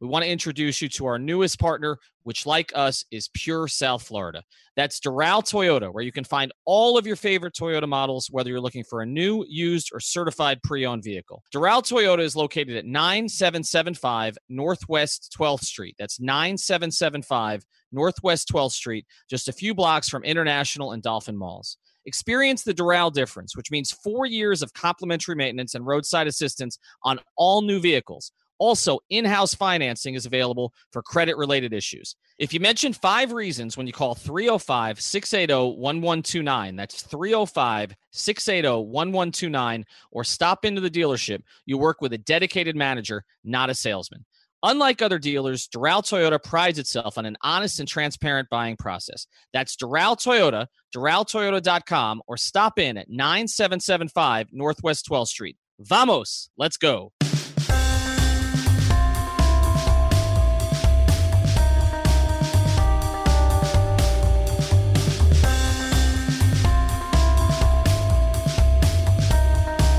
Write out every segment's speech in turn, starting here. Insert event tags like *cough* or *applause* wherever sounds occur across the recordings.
We want to introduce you to our newest partner, which, like us, is Pure South Florida. That's Doral Toyota, where you can find all of your favorite Toyota models, whether you're looking for a new, used, or certified pre owned vehicle. Doral Toyota is located at 9775 Northwest 12th Street. That's 9775 Northwest 12th Street, just a few blocks from International and Dolphin Malls. Experience the Doral difference, which means four years of complimentary maintenance and roadside assistance on all new vehicles. Also, in house financing is available for credit related issues. If you mention five reasons when you call 305 680 1129, that's 305 680 1129, or stop into the dealership, you work with a dedicated manager, not a salesman. Unlike other dealers, Doral Toyota prides itself on an honest and transparent buying process. That's Doral Toyota, DoralToyota.com, or stop in at 9775 Northwest 12th Street. Vamos, let's go.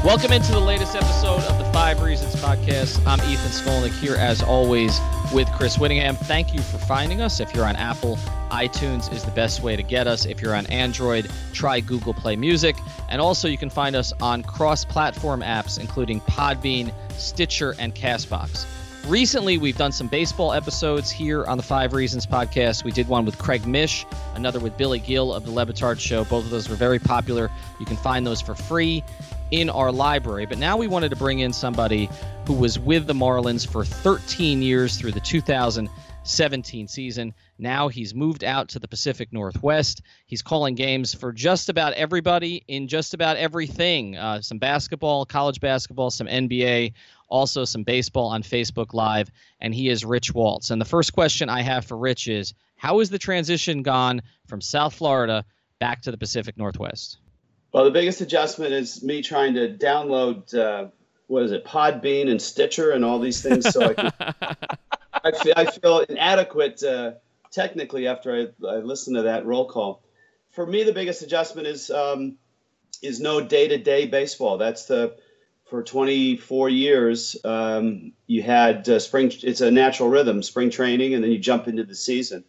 Welcome into the latest episode of the Five Reasons Podcast. I'm Ethan Skolnick here, as always, with Chris Whittingham. Thank you for finding us. If you're on Apple, iTunes is the best way to get us. If you're on Android, try Google Play Music. And also, you can find us on cross platform apps, including Podbean, Stitcher, and Castbox. Recently, we've done some baseball episodes here on the Five Reasons podcast. We did one with Craig Mish, another with Billy Gil of the Le Batard Show. Both of those were very popular. You can find those for free in our library. But now we wanted to bring in somebody who was with the Marlins for 13 years through the 2017 season. Now he's moved out to the Pacific Northwest. He's calling games for just about everybody in just about everything uh, some basketball, college basketball, some NBA, also some baseball on Facebook Live. And he is Rich Waltz. And the first question I have for Rich is How has the transition gone from South Florida back to the Pacific Northwest? Well, the biggest adjustment is me trying to download uh, what is it, Podbean and Stitcher and all these things. So I, can, *laughs* I, feel, I feel inadequate uh, technically after I, I listen to that roll call. For me, the biggest adjustment is um, is no day to day baseball. That's the for 24 years um, you had uh, spring. It's a natural rhythm, spring training, and then you jump into the season.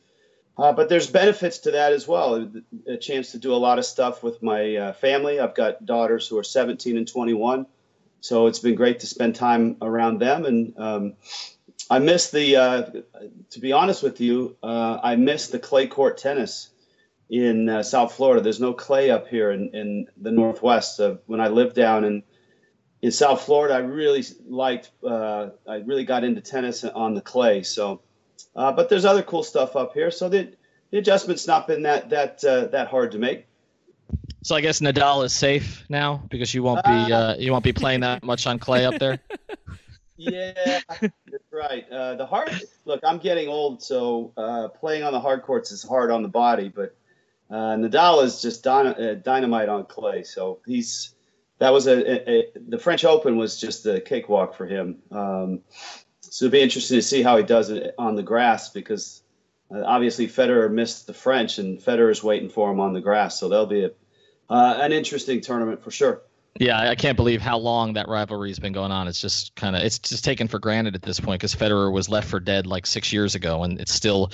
Uh, but there's benefits to that as well. A chance to do a lot of stuff with my uh, family. I've got daughters who are 17 and 21, so it's been great to spend time around them. And um, I miss the, uh, to be honest with you, uh, I miss the clay court tennis in uh, South Florida. There's no clay up here in, in the Northwest. when I lived down in in South Florida, I really liked. Uh, I really got into tennis on the clay. So. Uh, but there's other cool stuff up here, so the, the adjustment's not been that that uh, that hard to make. So I guess Nadal is safe now because you won't be uh, you won't be playing that much on clay up there. *laughs* yeah, that's right. Uh, the hard look, I'm getting old, so uh, playing on the hard courts is hard on the body. But uh, Nadal is just dynamite on clay, so he's that was a, a, a, the French Open was just a cakewalk for him. Um, so it'll be interesting to see how he does it on the grass because uh, obviously Federer missed the French and Federer's waiting for him on the grass. So that'll be a, uh, an interesting tournament for sure. Yeah, I can't believe how long that rivalry's been going on. It's just kind of it's just taken for granted at this point because Federer was left for dead like six years ago, and it's still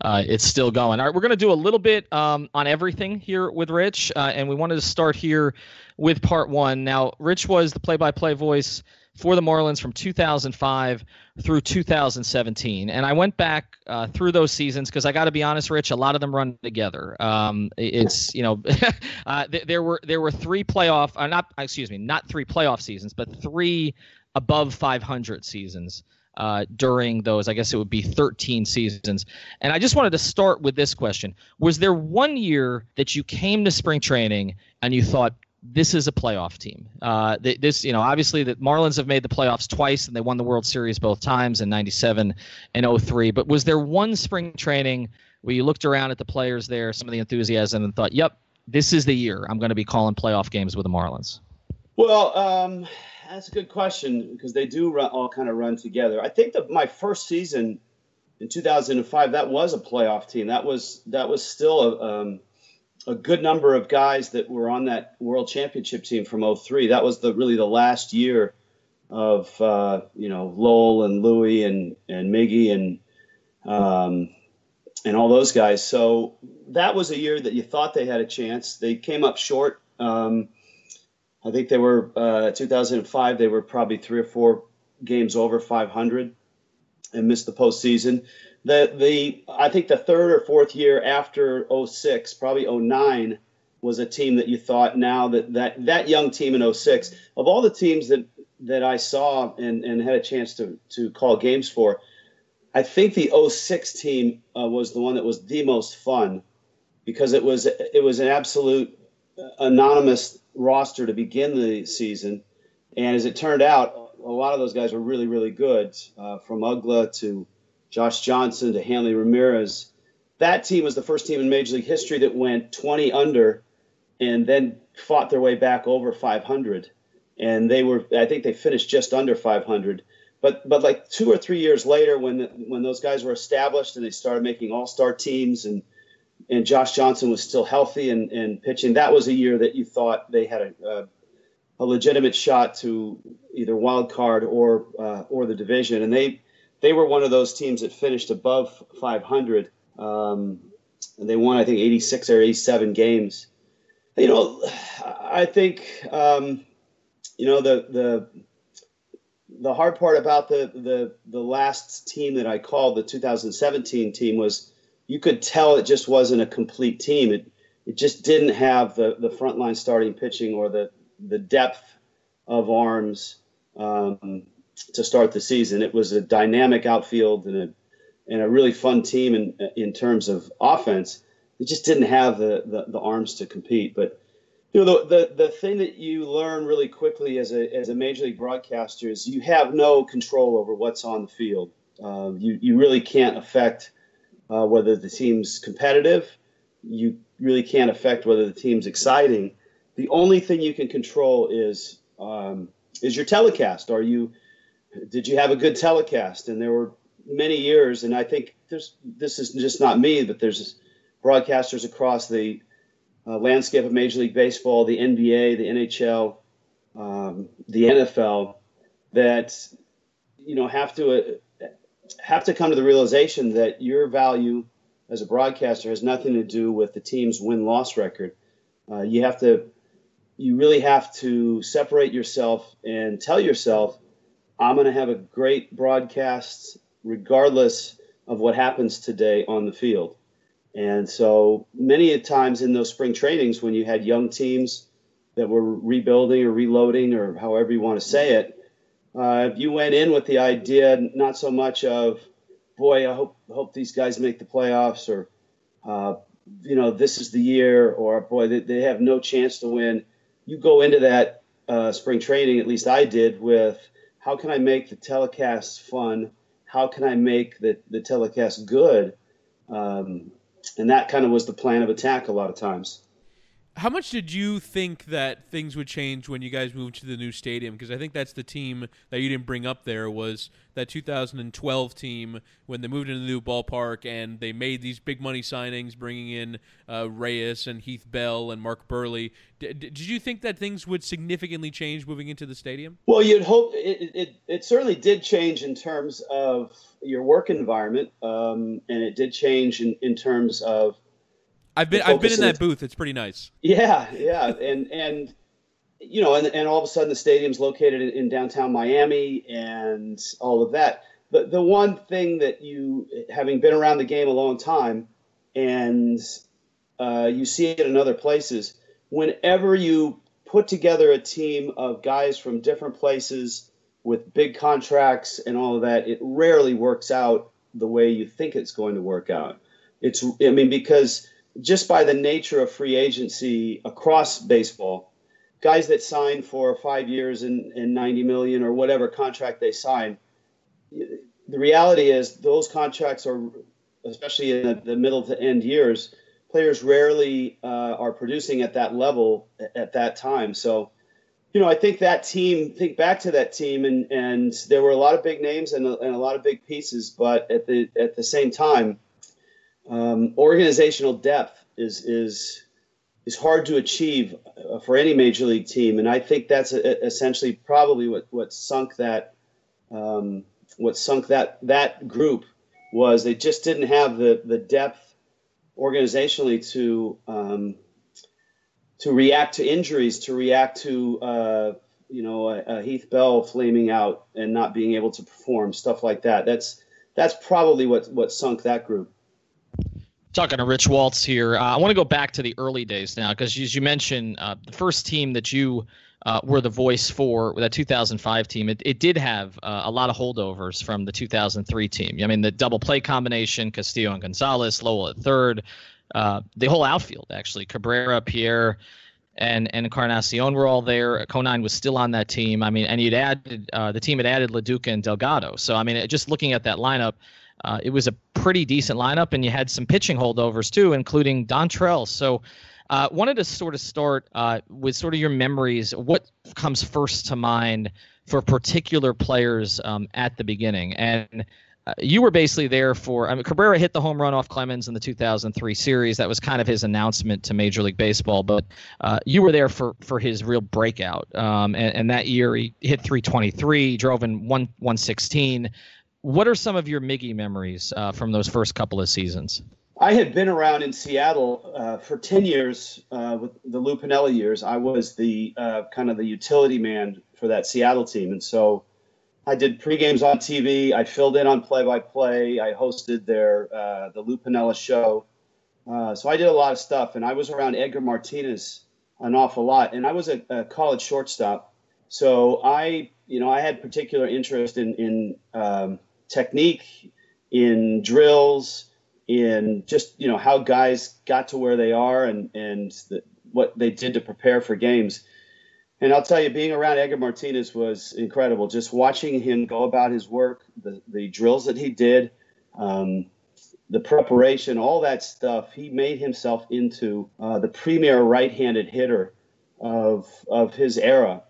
uh, it's still going. All right, we're gonna do a little bit um, on everything here with Rich, uh, and we wanted to start here with part one. Now, Rich was the play-by-play voice for the Marlins from 2005 through 2017. And I went back uh, through those seasons because I got to be honest, Rich, a lot of them run together. Um, it's you know, *laughs* uh, th- there were there were three playoff, uh, not excuse me, not three playoff seasons, but three above 500 seasons. Uh, during those, I guess it would be 13 seasons. And I just wanted to start with this question: Was there one year that you came to spring training and you thought, this is a playoff team. Uh, this, you know, obviously the Marlins have made the playoffs twice and they won the World Series both times in 97 and 03. But was there one spring training where you looked around at the players there, some of the enthusiasm, and thought, yep, this is the year I'm going to be calling playoff games with the Marlins? Well, um, that's a good question because they do run, all kind of run together. I think that my first season in 2005, that was a playoff team. That was that was still a, um, a good number of guys that were on that World Championship team from 03. That was the really the last year of uh, you know Lowell and Louie and and Miggy and um, and all those guys. So that was a year that you thought they had a chance. They came up short. Um, I think they were uh, 2005. They were probably three or four games over 500 and missed the postseason. The the I think the third or fourth year after 06, probably 09, was a team that you thought now that that that young team in 06 of all the teams that that I saw and, and had a chance to to call games for, I think the 06 team uh, was the one that was the most fun because it was it was an absolute anonymous roster to begin the season, and as it turned out, a lot of those guys were really really good, uh, from Uggla to Josh Johnson to Hanley Ramirez. That team was the first team in Major League history that went 20 under, and then fought their way back over 500, and they were I think they finished just under 500 but but like two or three years later, when the, when those guys were established and they started making All Star teams and and Josh Johnson was still healthy and, and pitching, that was a year that you thought they had a, a, a legitimate shot to either wild card or uh, or the division, and they they were one of those teams that finished above 500, um, and they won I think 86 or 87 games. You know, I think um, you know the the the hard part about the, the the last team that I called the 2017 team was you could tell it just wasn't a complete team. It it just didn't have the the frontline starting pitching or the the depth of arms um, to start the season. It was a dynamic outfield and a and a really fun team in in terms of offense. It just didn't have the the, the arms to compete, but you know the, the the thing that you learn really quickly as a as a major league broadcaster is you have no control over what's on the field. Uh, you you really can't affect uh, whether the team's competitive. You really can't affect whether the team's exciting. The only thing you can control is um, is your telecast. Are you did you have a good telecast? And there were many years, and I think there's this is just not me, but there's broadcasters across the uh, landscape of Major League Baseball, the NBA, the NHL, um, the NFL, that you know have to uh, have to come to the realization that your value as a broadcaster has nothing to do with the team's win loss record. Uh, you have to you really have to separate yourself and tell yourself, I'm going to have a great broadcast regardless of what happens today on the field. And so many times in those spring trainings, when you had young teams that were rebuilding or reloading or however you want to say it, uh, you went in with the idea not so much of, boy, I hope hope these guys make the playoffs, or uh, you know, this is the year, or boy, they, they, have no chance to win. You go into that uh, spring training, at least I did, with how can I make the telecast fun? How can I make the, the telecast good? Um, and that kind of was the plan of attack a lot of times. How much did you think that things would change when you guys moved to the new stadium? Because I think that's the team that you didn't bring up there was that 2012 team when they moved into the new ballpark and they made these big money signings, bringing in uh, Reyes and Heath Bell and Mark Buehrle. D- did you think that things would significantly change moving into the stadium? Well, you'd hope it, it, it certainly did change in terms of your work environment, um, and it did change in, in terms of I've been I've been in that booth. It's pretty nice. Yeah, yeah, and and you know, and, and all of a sudden the stadium's located in, in downtown Miami and all of that. But the one thing that you, having been around the game a long time, and uh, you see it in other places, whenever you put together a team of guys from different places with big contracts and all of that, it rarely works out the way you think it's going to work out. It's, I mean, because just by the nature of free agency across baseball, guys that sign for five years and, and 90 million or whatever contract they sign. The reality is those contracts are, especially in the, the middle to end years, players rarely uh, are producing at that level at that time. So, you know, I think that team, think back to that team, and, and there were a lot of big names and a, and a lot of big pieces, but at the at the same time, um, organizational depth is is is hard to achieve uh, for any major league team, and I think that's a, essentially probably what what sunk that um, what sunk that that group was they just didn't have the the depth organizationally to um, to react to injuries, to react to uh, you know a, a Heath Bell flaming out and not being able to perform stuff like that. That's that's probably what what sunk that group. Talking to Rich Waltz here. Uh, I want to go back to the early days now because, as you mentioned, uh, the first team that you uh, were the voice for that 2005 team, it, it did have uh, a lot of holdovers from the 2003 team. I mean, the double play combination, Castillo and Gonzalez, Lowell at third, uh, the whole outfield actually, Cabrera, Pierre, and and Encarnacion were all there. Conine was still on that team. I mean, and you'd added uh, the team had added Lo Duca and Delgado. So I mean, just looking at that lineup uh, it was a pretty decent lineup, and you had some pitching holdovers too, including Dontrelle. So, uh, wanted to sort of start uh, with sort of your memories. What comes first to mind for particular players um, at the beginning? And uh, you were basically there for. I mean, Cabrera hit the home run off Clemens in the 2003 series. That was kind of his announcement to Major League Baseball. But uh, you were there for for his real breakout. Um, and, and, that year he hit 323, drove in one 116 what are some of your Miggy memories uh, from those first couple of seasons? I had been around in Seattle uh, for 10 years uh, with the Lou Piniella years. I was the uh, kind of the utility man for that Seattle team. And so I did pre-games on TV. I filled in on play-by-play. I hosted their uh, the Lou Piniella show. Uh, so I did a lot of stuff. And I was around Edgar Martinez an awful lot. And I was a, a college shortstop. So I, you know, I had particular interest in, in um, – technique, in drills, in just you know how guys got to where they are and and the, what they did to prepare for games. And I'll tell you, being around Edgar Martinez was incredible. Just watching him go about his work, the, the drills that he did, um, the preparation, all that stuff. He made himself into uh, the premier right-handed hitter of of his era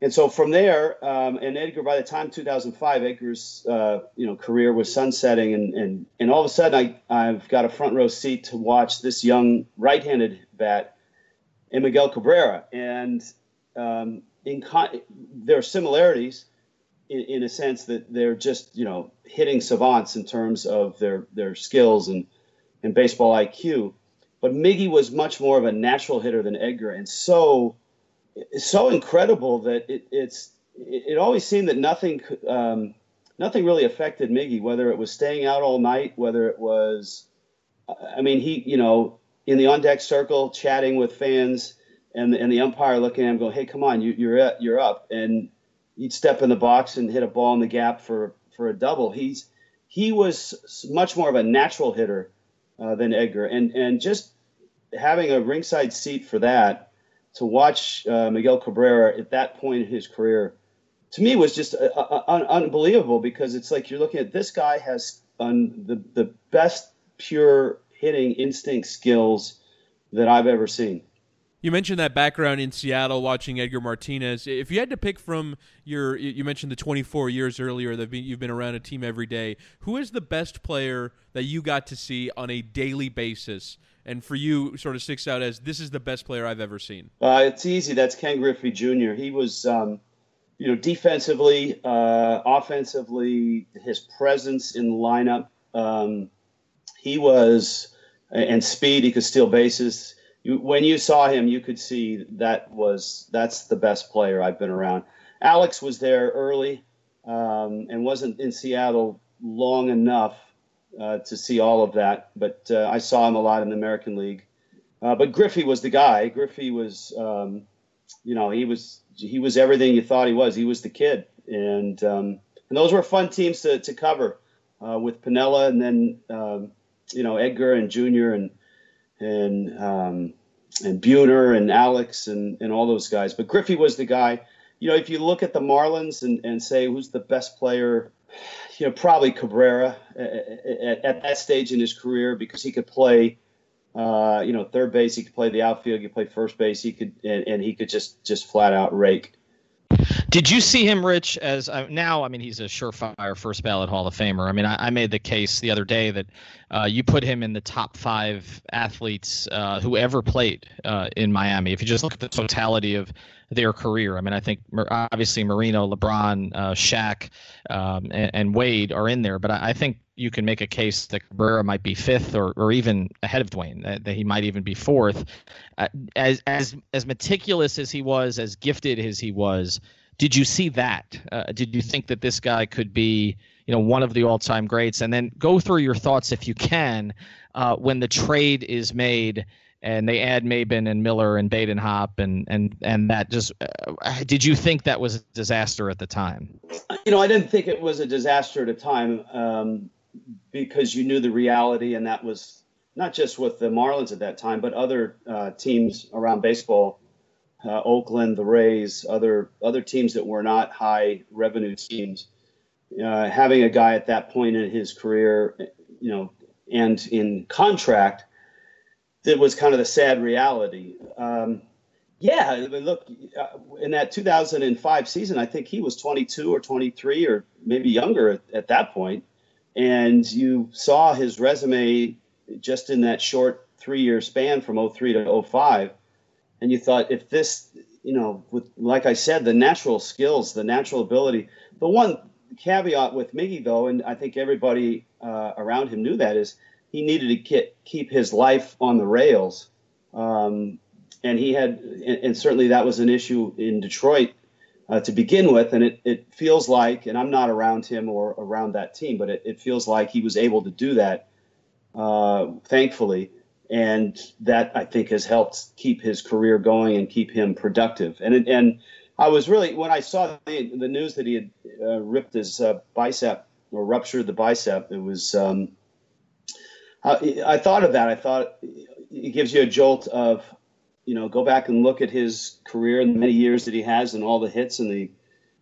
and so from there, um, and Edgar, by the time 2005, Edgar's uh, you know career was sunsetting, and, and and all of a sudden, I I've got a front row seat to watch this young right-handed bat, and Miguel Cabrera, and um, in con- there are similarities in, in a sense that they're just you know hitting savants in terms of their their skills and and baseball IQ, but Miggy was much more of a natural hitter than Edgar, and so so incredible that it, it's it, it, always seemed that nothing um, nothing really affected Miggy, whether it was staying out all night, whether it was, I mean, he you know in the on deck circle chatting with fans and the, and the umpire looking at him going, hey, come on, you, you're at, you're up, and he'd step in the box and hit a ball in the gap for for a double. He's he was much more of a natural hitter uh, than Edgar, and and just having a ringside seat for that to watch uh, Miguel Cabrera at that point in his career, to me was just uh, uh, un- unbelievable because it's like you're looking at this guy has un- the the best pure hitting instinct skills that I've ever seen. You mentioned that background in Seattle, watching Edgar Martinez. If you had to pick from your, you mentioned the 24 years earlier that you've been around a team every day. Who is the best player that you got to see on a daily basis and for you sort of sticks out as this is the best player I've ever seen? Uh, it's easy. That's Ken Griffey Jr. He was, um, you know, defensively, uh, offensively, his presence in the lineup. Um, he was, and speed. He could steal bases. You, when you saw him, you could see that was that's the best player I've been around. Alex was there early um, and wasn't in Seattle long enough uh, to see all of that. But uh, I saw him a lot in the American League. Uh, but Griffey was the guy. Griffey was, um, you know, he was he was everything you thought he was. He was the kid, and um, and those were fun teams to to cover uh, with Piniella, and then um, you know Edgar and Junior and and um, and Buhner and Alex and, and all those guys. But Griffey was the guy. You know, if you look at the Marlins and, and say who's the best player, you know, probably Cabrera at, at that stage in his career because he could play, uh, you know, third base. He could play the outfield. He could play first base. He could and, and he could just just flat out rake. Did you see him, Rich? As uh, now, I mean, he's a surefire first ballot Hall of Famer. I mean, I, I made the case the other day that uh, you put him in the top five athletes uh, who ever played uh, in Miami. If you just look at the totality of their career, I mean, I think obviously Marino, LeBron, uh, Shaq, um, and, and, Wade are in there, but I, I, think you can make a case that Cabrera might be fifth or, or even ahead of Dwyane, that, that he might even be fourth. Uh, as as as meticulous as he was, as gifted as he was did you see that? Uh, did you think that this guy could be, you know, one of the all-time greats? And then go through your thoughts, if you can, uh, when the trade is made and they add Maybin and Miller and Badenhop and and and that just uh, did you think that was a disaster at the time? You know, I didn't think it was a disaster at the time um, because you knew the reality, and that was not just with the Marlins at that time, but other uh, teams around baseball uh, Oakland, the Rays, other other teams that were not high revenue teams. Uh, having a guy at that point in his career, you know, and in contract, that was kind of the sad reality. Um, yeah, look, uh, in that 2005 season, I think he was 22 or 23 or maybe younger at, at that point, and you saw his resume just in that short three-year span from 03 to 05 and you thought if this you know with like i said the natural skills the natural ability the one caveat with miggy though and i think everybody uh, around him knew that is he needed to get, keep his life on the rails. Um, and he had and, and, certainly that was an issue in detroit uh, to begin with and it, it feels like and i'm not around him or around that team but it, it feels like he was able to do that uh, thankfully and that I think has helped keep his career going and keep him productive. And and I was really when I saw the, the news that he had uh, ripped his uh, bicep or ruptured the bicep, it was um, I, I, thought of that. I thought it gives you a jolt of you know go back and look at his career and the many years that he has and all the hits and the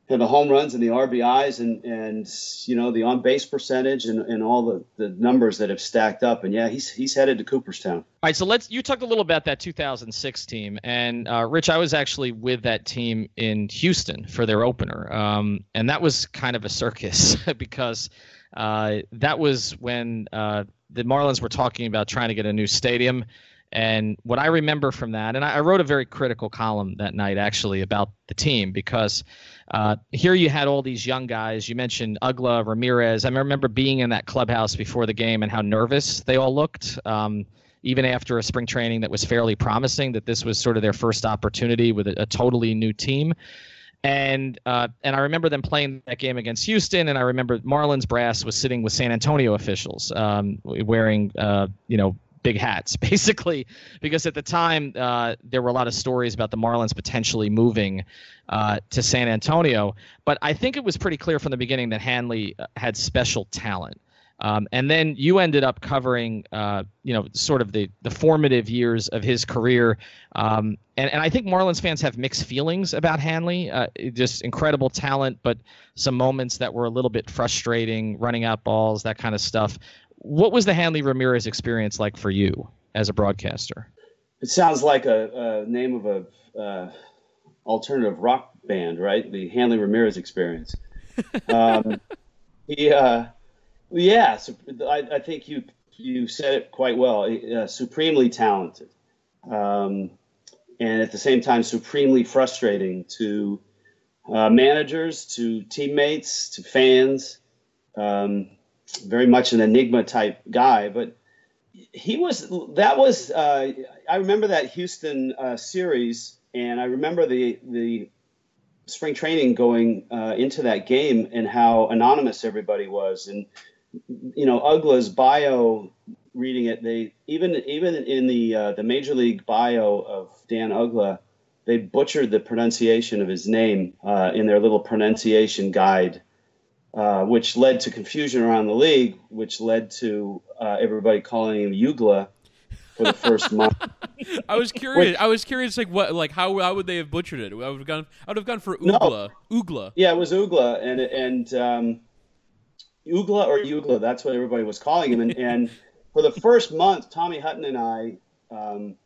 and the home runs and the RBIs and and you know the on base percentage and, and all the, the numbers that have stacked up and yeah he's he's headed to Cooperstown. All right, so let's you talked a little about that 2006 team and uh, Rich, I was actually with that team in Houston for their opener, um, and that was kind of a circus *laughs* because uh, that was when uh, the Marlins were talking about trying to get a new stadium. And what I remember from that, and I, I wrote a very critical column that night actually about the team because uh, here you had all these young guys. You mentioned Uggla, Ramirez. I remember being in that clubhouse before the game and how nervous they all looked. Um, even after a spring training that was fairly promising, that this was sort of their first opportunity with a, a totally new team. And uh, and I remember them playing that game against Houston, and I remember Marlins brass was sitting with San Antonio officials, um, wearing uh, you know big hats, *laughs* basically, because at the time uh, there were a lot of stories about the Marlins potentially moving uh, to San Antonio. But I think it was pretty clear from the beginning that Hanley uh, had special talent. Um, and then you ended up covering, uh, you know, sort of the, the formative years of his career. Um, and, and I think Marlins fans have mixed feelings about Hanley. Uh, just incredible talent, but some moments that were a little bit frustrating, running out balls, that kind of stuff. What was the Hanley Ramirez experience like for you as a broadcaster? It sounds like a, a name of a uh, alternative rock band, right? The Hanley Ramirez experience. *laughs* Um, he, uh, yeah, so I, I, think you you said it quite well. Uh, supremely talented, um, and at the same time, supremely frustrating to uh, managers, to teammates, to fans. Um, very much an enigma type guy, but he was that was uh, I remember that Houston uh, series, and I remember the the spring training going uh, into that game and how anonymous everybody was, and you know Uggla's bio. Reading it, they even even in the uh, the major league bio of Dan Uggla, they butchered the pronunciation of his name uh, in their little pronunciation guide uh, which led to confusion around the league, which led to uh, everybody calling him Ugla for the first month. *laughs* I was curious. I was curious, like what, like how, how would they have butchered it? I would have gone. I would have gone for No. Oogla. Oogla. Yeah, it was Ugla, and and um, Ugla or Ugla, that's what everybody was calling him. And, and for the first month, Tommy Hutton and I um,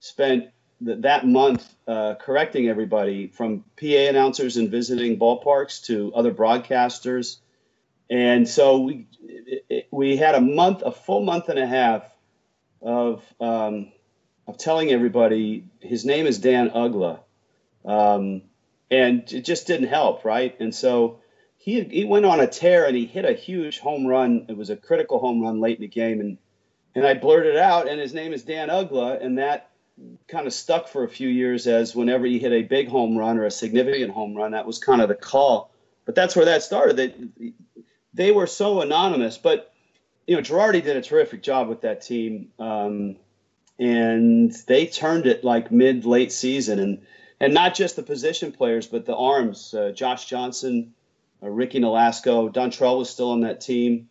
spent th- that month uh, correcting everybody from PA announcers and visiting ballparks to other broadcasters. And so we it- we had a month, a full month and a half of um, of telling everybody his name is Dan Uggla. Um, and it just didn't help, right? And so he he went on a tear and he hit a huge home run. It was a critical home run late in the game, and and I blurted out, and his name is Dan Uggla, and that kind of stuck for a few years as whenever he hit a big home run or a significant home run, that was kind of the call. But that's where that started. They they were so anonymous, but you know Girardi did a terrific job with that team. Um, and they turned it like mid late season and and not just the position players but the arms uh, josh johnson uh, ricky nolasco dontrelle was still on that team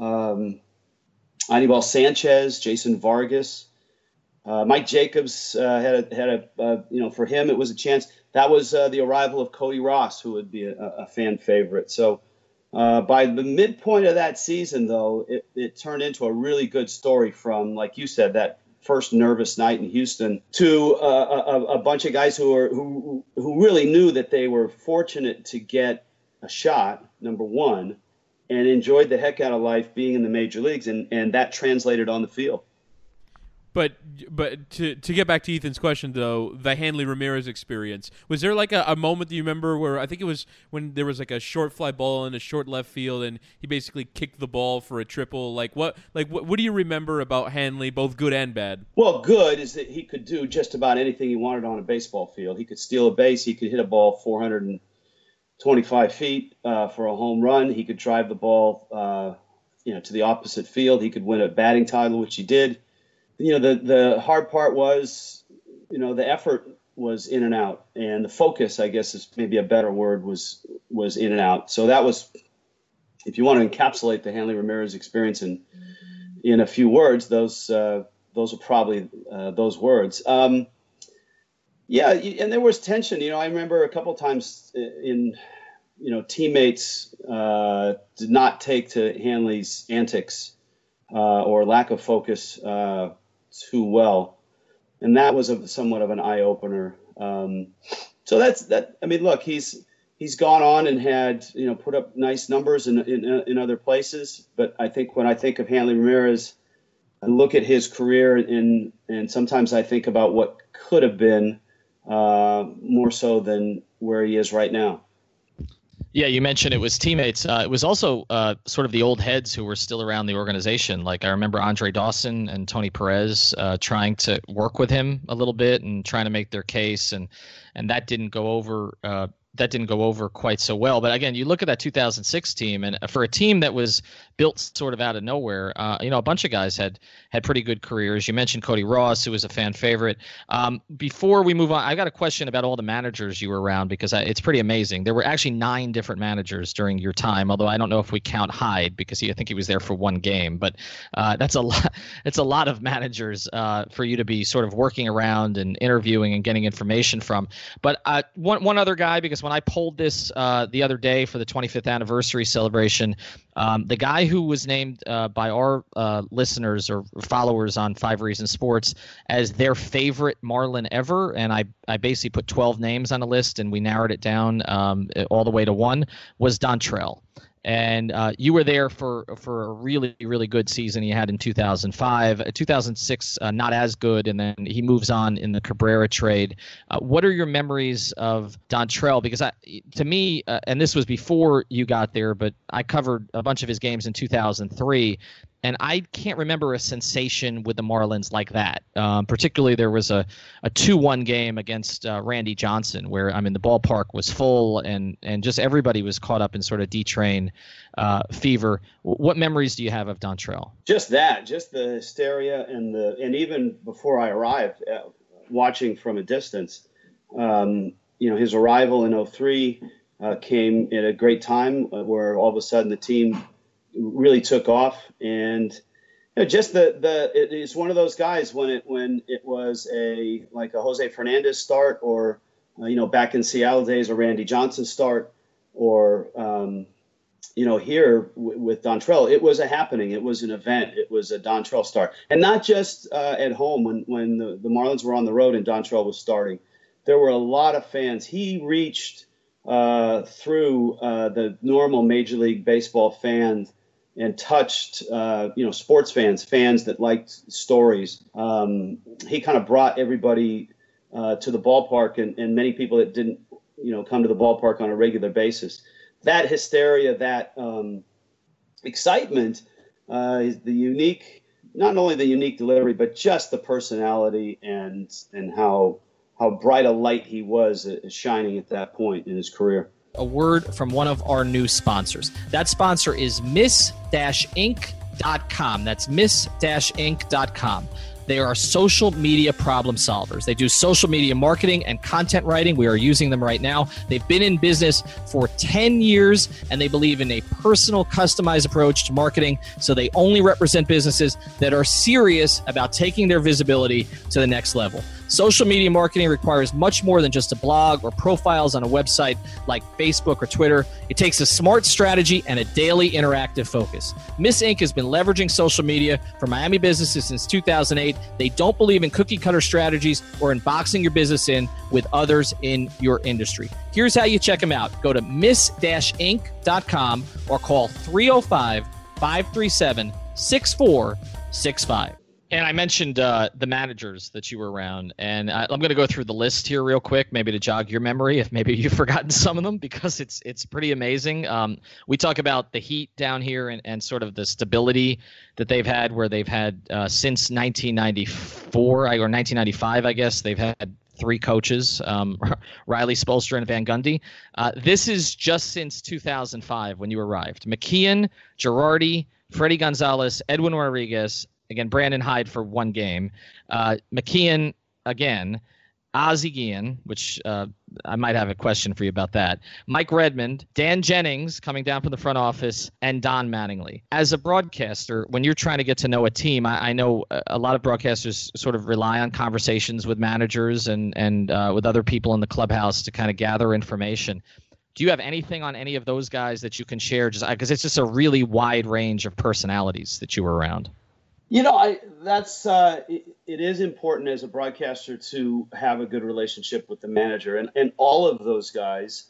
um, anibal sanchez jason vargas uh, mike jacobs uh, had a, had a uh, you know for him it was a chance that was uh, the arrival of cody ross who would be a, a fan favorite so uh, by the midpoint of that season, though, it, it turned into a really good story from, like you said, that first nervous night in Houston to uh, a, a bunch of guys who are who who really knew that they were fortunate to get a shot, number one, and enjoyed the heck out of life being in the major leagues, and and that translated on the field. But but to to get back to Ethan's question though, the Hanley Ramirez experience was there like a, a moment that you remember where I think it was when there was like a short fly ball in a short left field and he basically kicked the ball for a triple. Like what like what, what do you remember about Hanley, both good and bad? Well, good is that he could do just about anything he wanted on a baseball field. He could steal a base. He could hit a ball 425 feet uh, for a home run. He could drive the ball, uh, you know, to the opposite field. He could win a batting title, which he did. You know, the the hard part was, you know, the effort was in and out, and the focus, I guess, is maybe a better word, was was in and out. So that was, if you want to encapsulate the Hanley Ramirez experience in in a few words, those uh, those are probably uh, those words. Um, yeah, and there was tension. You know, I remember a couple times in, you know, teammates uh, did not take to Hanley's antics uh, or lack of focus uh, too well, and that was a, somewhat of an eye opener. Um, so that's that. I mean, look, he's he's gone on and had you know put up nice numbers in in, in other places, but I think when I think of Hanley Ramirez. I look at his career and and sometimes I think about what could have been uh, more so than where he is right now. Yeah, you mentioned it was teammates. Uh, it was also uh, sort of the old heads who were still around the organization. Like I remember Andre Dawson and Tony Perez uh, trying to work with him a little bit and trying to make their case, and and that didn't go over. That didn't go over quite so well. But again, you look at that 2006 team, and for a team that was built sort of out of nowhere, uh, you know, a bunch of guys had had pretty good careers. You mentioned Cody Ross, who was a fan favorite. Um, before we move on, I got a question about all the managers you were around because I, it's pretty amazing. There were actually nine different managers during your time, although I don't know if we count Hyde because he, I think he was there for one game. But uh, that's a lot. *laughs* It's a lot of managers uh, for you to be sort of working around and interviewing and getting information from. But uh, one one other guy because when I polled this uh, the other day for the 25th anniversary celebration, um, the guy who was named uh, by our uh, listeners or followers on Five Reasons Sports as their favorite Marlin ever, and I, I basically put 12 names on a list and we narrowed it down um, all the way to one, was Dontrelle. And uh, you were there for for a really really good season he had in 2005, Uh, 2006 uh, not as good, and then he moves on in the Cabrera trade. Uh, what are your memories of Dontrelle? Because I, to me, uh, and this was before you got there, but I covered a bunch of his games in 2003, and I can't remember a sensation with the Marlins like that. Um, particularly, there was a, a 2-1 game against uh, Randy Johnson where I mean the ballpark was full and and just everybody was caught up in sort of D-train uh, fever. W- What memories do you have of Dontrelle? Just that, just the hysteria and the and even before I arrived, uh, watching from a distance, um, you know, his arrival in 03 uh, came at a great time uh, where all of a sudden the team really took off. And Yeah, just the the it, it's one of those guys when it when it was a like a Jose Fernandez start or uh, you know back in Seattle days a Randy Johnson start or um, you know here w- with Dontrelle it was a happening. It was an event. It was a Dontrelle start. And not just uh, at home when when the, the Marlins were on the road and Dontrelle was starting. There were a lot of fans. He reached uh, through uh, the normal Major League Baseball fans and touched uh, you know sports fans, fans that liked stories. Um, he kind of brought everybody uh, to the ballpark, and, and many people that didn't you know come to the ballpark on a regular basis. That hysteria, that um, excitement, uh, is the unique. Not only the unique delivery, but just the personality and and how how bright a light he was uh, shining at that point in his career a word from one of our new sponsors. That sponsor is miss-inc.com. That's miss-inc.com. They are social media problem solvers. They do social media marketing and content writing. We are using them right now. They've been in business for 10 years and they believe in a personal, customized approach to marketing. So they only represent businesses that are serious about taking their visibility to the next level. Social media marketing requires much more than just a blog or profiles on a website like Facebook or Twitter. It takes a smart strategy and a daily interactive focus. Miss Inc. has been leveraging social media for Miami businesses since 2008. They don't believe in cookie cutter strategies or in boxing your business in with others in your industry. Here's how you check them out go to miss-inc.com or call 305 537 6465. And I mentioned uh, the managers that you were around, and I, I'm going to go through the list here real quick, maybe to jog your memory, if maybe *laughs* you've forgotten some of them, because it's it's pretty amazing. Um, we talk about the Heat down here and, and sort of the stability that they've had, where they've had uh, since 1994 or 1995, I guess they've had three coaches, um, *laughs* Riley Spoelstra and Van Gundy. Uh, this is just since 2005 when you arrived. McKeon, Girardi, Freddie Gonzalez, Edwin Rodriguez, again Brandon Hyde for one game, uh, McKeon again, Ozzie Guillen, which uh, I might have a question for you about that. Mike Redmond, Dan Jennings coming down from the front office, and Don Mattingly. As a broadcaster, when you're trying to get to know a team, I, I know a lot of broadcasters sort of rely on conversations with managers and and uh, with other people in the clubhouse to kind of gather information. Do you have anything on any of those guys that you can share? Just because it's just a really wide range of personalities that you were around. You know, I that's uh, it, it is important as a broadcaster to have a good relationship with the manager, and and all of those guys,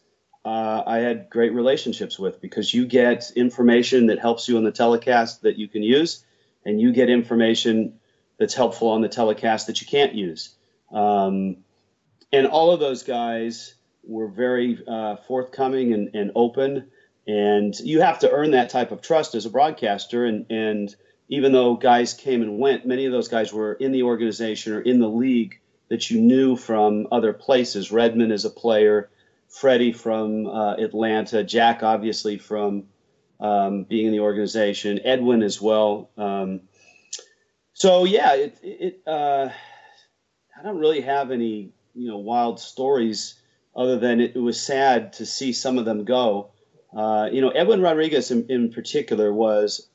uh, I had great relationships with because you get information that helps you on the telecast that you can use, and you get information that's helpful on the telecast that you can't use, um, and all of those guys were very uh, forthcoming and, and open, and you have to earn that type of trust as a broadcaster, and and even though guys came and went, many of those guys were in the organization or in the league that you knew from other places. Redmond as a player, Freddie from uh, Atlanta, Jack obviously from um, being in the organization, Edwin as well. Um, so yeah, it, it uh, I don't really have any you know wild stories other than it, it was sad to see some of them go. Uh, you know, Edwin Rodriguez in, in particular was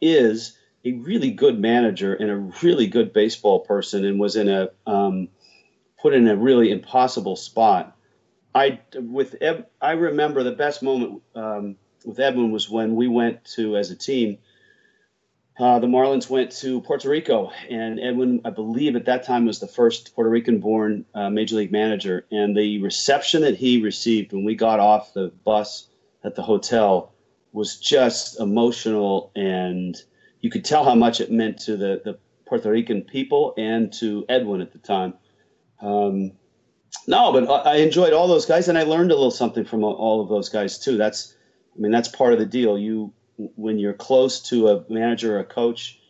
is a really good manager and a really good baseball person and was in a um, put in a really impossible spot. I with Eb, I remember the best moment um, with Edwin was when we went to as a team. Uh, the Marlins went to Puerto Rico, and Edwin, I believe, at that time was the first Puerto Rican-born uh, major league manager. And the reception that he received when we got off the bus at the hotel was just emotional and you could tell how much it meant to the, the Puerto Rican people and to Edwin at the time. Um, no, but I enjoyed all those guys, and I learned a little something from all of those guys too. That's, I mean, that's part of the deal. You, when you're close to a manager or a coach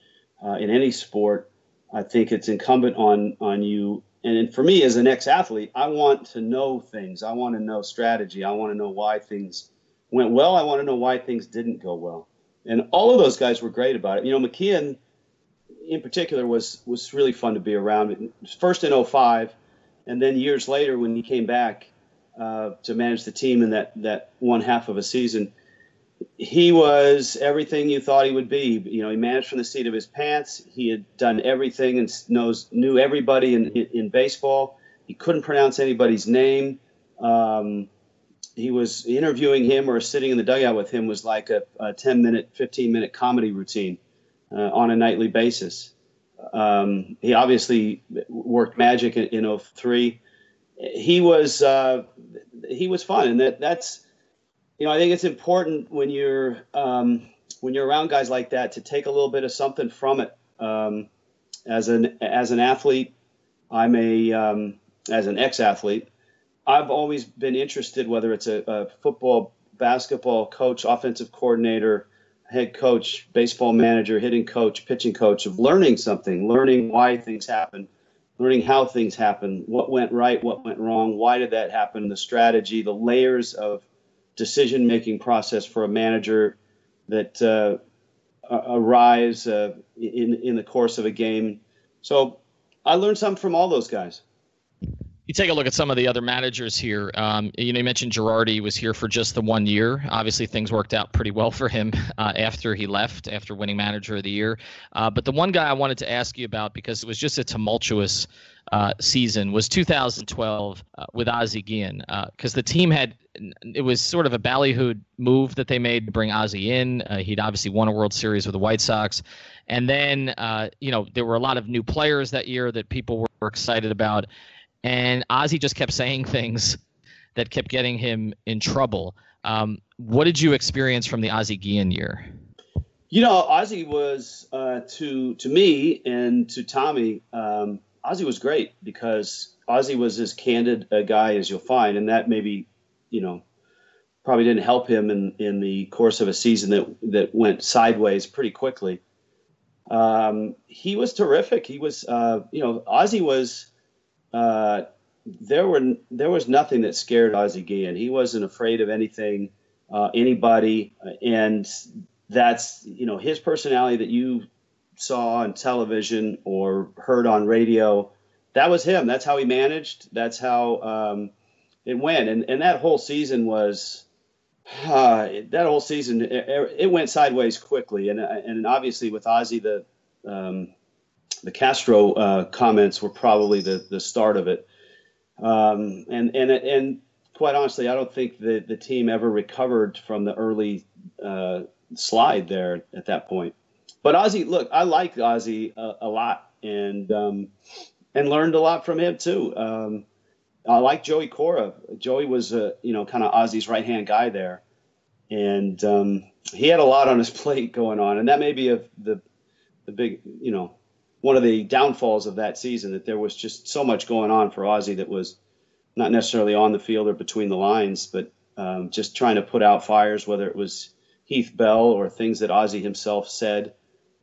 uh, in any sport, I think it's incumbent on on you. And for me, as an ex-athlete, I want to know things. I want to know strategy. I want to know why things went well. I want to know why things didn't go well and all of those guys were great about it. You know, McKeon in particular was was really fun to be around. First in 05, and then years later when he came back uh, to manage the team in that that one half of a season, he was everything you thought he would be. You know, he managed from the seat of his pants. He had done everything and knows knew everybody in in, in baseball. He couldn't pronounce anybody's name. Um, he was interviewing him or sitting in the dugout with him was like a, a 10 minute, 15 minute comedy routine uh, on a nightly basis. Um, he obviously worked magic in, in 03. He was uh, he was fun, and that that's you know I think it's important when you're um, when you're around guys like that to take a little bit of something from it. Um, as an as an athlete, I'm a um, as an ex athlete. I've always been interested, whether it's a, a football, basketball coach, offensive coordinator, head coach, baseball manager, hitting coach, pitching coach, of learning something, learning why things happen, learning how things happen, what went right, what went wrong, why did that happen, the strategy, the layers of decision making process for a manager that uh, arise uh, in in the course of a game. So I learned something from all those guys you take a look at some of the other managers here. Um, you know, you mentioned Girardi was here for just the one year. Obviously, things worked out pretty well for him uh, after he left, after winning Manager of the Year. Uh, but the one guy I wanted to ask you about because it was just a tumultuous uh, season was 2012 uh, with Ozzie Guillen because uh, the team had it was sort of a ballyhooed move that they made to bring Ozzie in. Uh, he'd obviously won a World Series with the White Sox, and then you know there were a lot of new players that year that people were excited about and Ozzie just kept saying things that kept getting him in trouble. Um, what did you experience from the Ozzie Guillen year? You know, Ozzie was uh, to to me and to Tommy. Um, Ozzie was great because Ozzie was as candid a guy as you'll find, and that maybe, you know, probably didn't help him in in the course of a season that that went sideways pretty quickly. Um, he was terrific. He was, uh, you know, Ozzie was uh, there were there was nothing that scared Ozzie Guillen. He wasn't afraid of anything, uh, anybody, and that's you know his personality that you saw on television or heard on radio. That was him. That's how he managed. That's how um, it went. And and that whole season was. Uh, that whole season, it, it, went sideways quickly, and and obviously with Ozzie, the um, the Castro uh, comments were probably the, the start of it. Um, and, and, and quite honestly, I don't think the, the team ever recovered from the early uh, slide there at that point. But Ozzie, look, I liked Ozzie a, a lot and, um, and learned a lot from him too. Um, I like Joey Cora. Joey was, a, you know, kind of Ozzie's right hand guy there. And um, he had a lot on his *laughs* plate going on. And that may be a, the, the big, you know, one of the downfalls of that season that there was just so much going on for Ozzie that was not necessarily on the field or between the lines, but um, just trying to put out fires, whether it was Heath Bell or things that Ozzie himself said.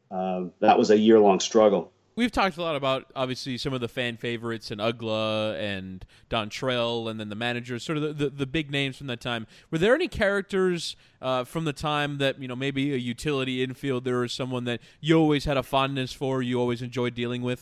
Uh, that was a year long struggle we've talked a lot about obviously some of the fan favorites and Uggla and Dontrelle and then the managers, sort of the, the, the big names from that time. Were there any characters uh, from the time that you know maybe a utility infielder or someone that you always had a fondness for, you always enjoyed dealing with?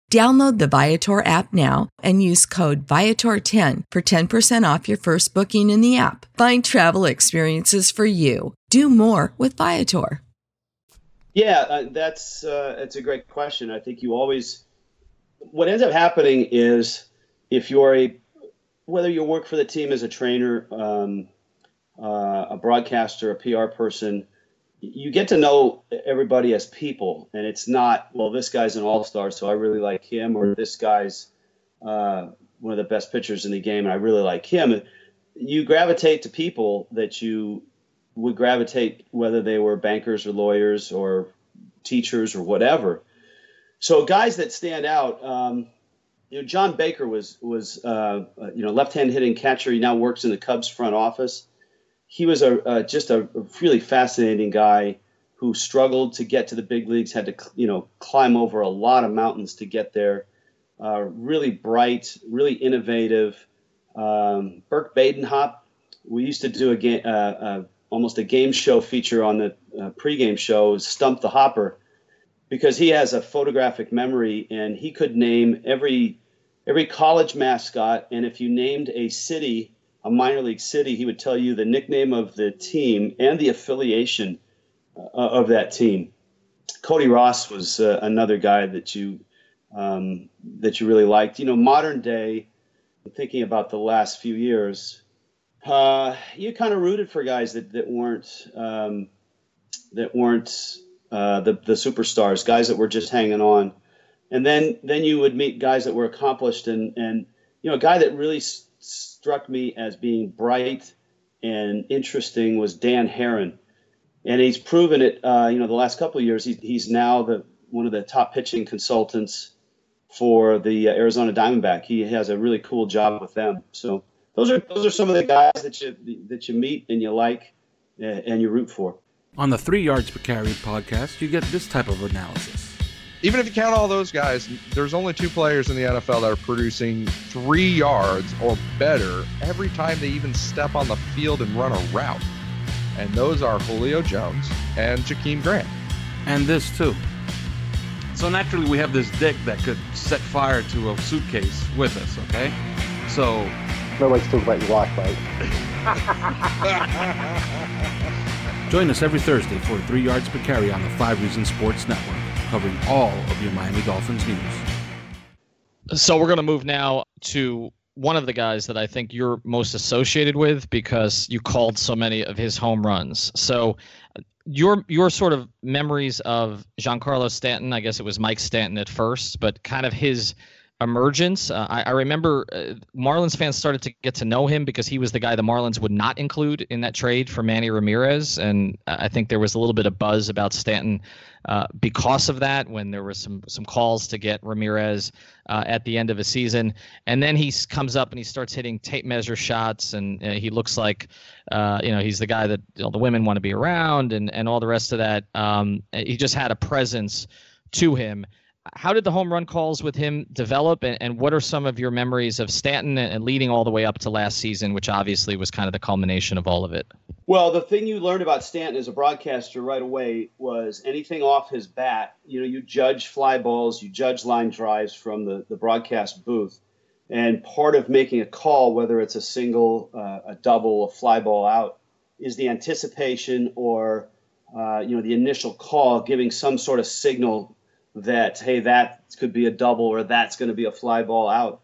Download the Viator app now and use code Viator10 for 10% off your first booking in the app. Find travel experiences for you. Do more with Viator. Yeah, uh, that's uh, that's a great question. I think you always what ends up happening is if you're a whether you work for the team as a trainer, um, uh, a broadcaster, a PR person, you get to know everybody as people, and it's not well. This guy's an all star, so I really like him, or this guy's uh, one of the best pitchers in the game, and I really like him. You gravitate to people that you would gravitate whether they were bankers or lawyers or teachers or whatever. So guys that stand out, um, you know, John Baker was was uh, you know left-hand hitting catcher. He now works in the Cubs front office. He was a uh, just a really fascinating guy who struggled to get to the big leagues, had to you know climb over a lot of mountains to get there. Uh, really bright, really innovative. Um, Burke Badenhop. We used to do a game, uh, uh, almost a game show feature on the uh, pregame show, Stump the Hopper, because he has a photographic memory and he could name every every college mascot. And if you named a city, a minor league city, he would tell you the nickname of the team and the affiliation uh, of that team. Cody Ross was uh, another guy that you um, that you really liked. You know, modern day, thinking about the last few years, uh, you kind of rooted for guys that that weren't um, that weren't uh, the the superstars, guys that were just hanging on, and then then you would meet guys that were accomplished, and and you know, a guy that really struck me as being bright and interesting was Dan Haren, and he's proven it. Uh, you know, the last couple of years, he, he's now the one of the top pitching consultants for the uh, Arizona Diamondback. He has a really cool job with them. So those are those are some of the guys that you that you meet and you like uh, and you root for. On the Three Yards Per Carry podcast, you get this type of analysis. Even if you count all those guys, there's only two players in the NFL that are producing three yards or better every time they even step on the field and run a route. And those are Julio Jones and Jakeem Grant. And this too. So naturally, we have this dick that could set fire to a suitcase with us, okay? So Nobody's talking about your wife, mate. *laughs* Join us every Thursday for Three Yards Per Carry on the Five Reasons Sports Network, covering all of your Miami Dolphins news. So we're going to move now to one of the guys that I think you're most associated with because you called so many of his home runs. So your your sort of memories of Giancarlo Stanton, I guess it was Mike Stanton at first, but kind of his emergence. Uh, I, I remember uh, Marlins fans started to get to know him because he was the guy the Marlins would not include in that trade for Manny Ramirez, and I think there was a little bit of buzz about Stanton uh, because of that when there were some some calls to get Ramirez uh, at the end of a season, and then he comes up and he starts hitting tape measure shots, and uh, he looks like uh, you know he's the guy that you know, the women want to be around, and and all the rest of that. Um, he just had a presence to him how did the home run calls with him develop and, and what are some of your memories of stanton and leading all the way up to last season which obviously was kind of the culmination of all of it Well, the thing you learned about Stanton as a broadcaster right away was anything off his bat. You know, you judge fly balls, you judge line drives from the, the broadcast booth. And part of making a call, whether it's a single, uh, a double, a fly ball out, is the anticipation or, uh, you know, the initial call giving some sort of signal that, hey, that could be a double or that's going to be a fly ball out.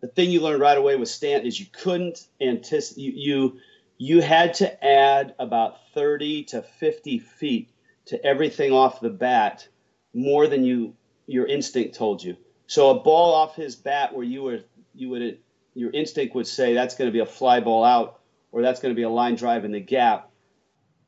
The thing you learned right away with Stanton is you couldn't anticipate, you, you you had to add about 30 to 50 feet to everything off the bat more than you your instinct told you. So a ball off his bat where you were you would your instinct would say that's going to be a fly ball out or that's going to be a line drive in the gap.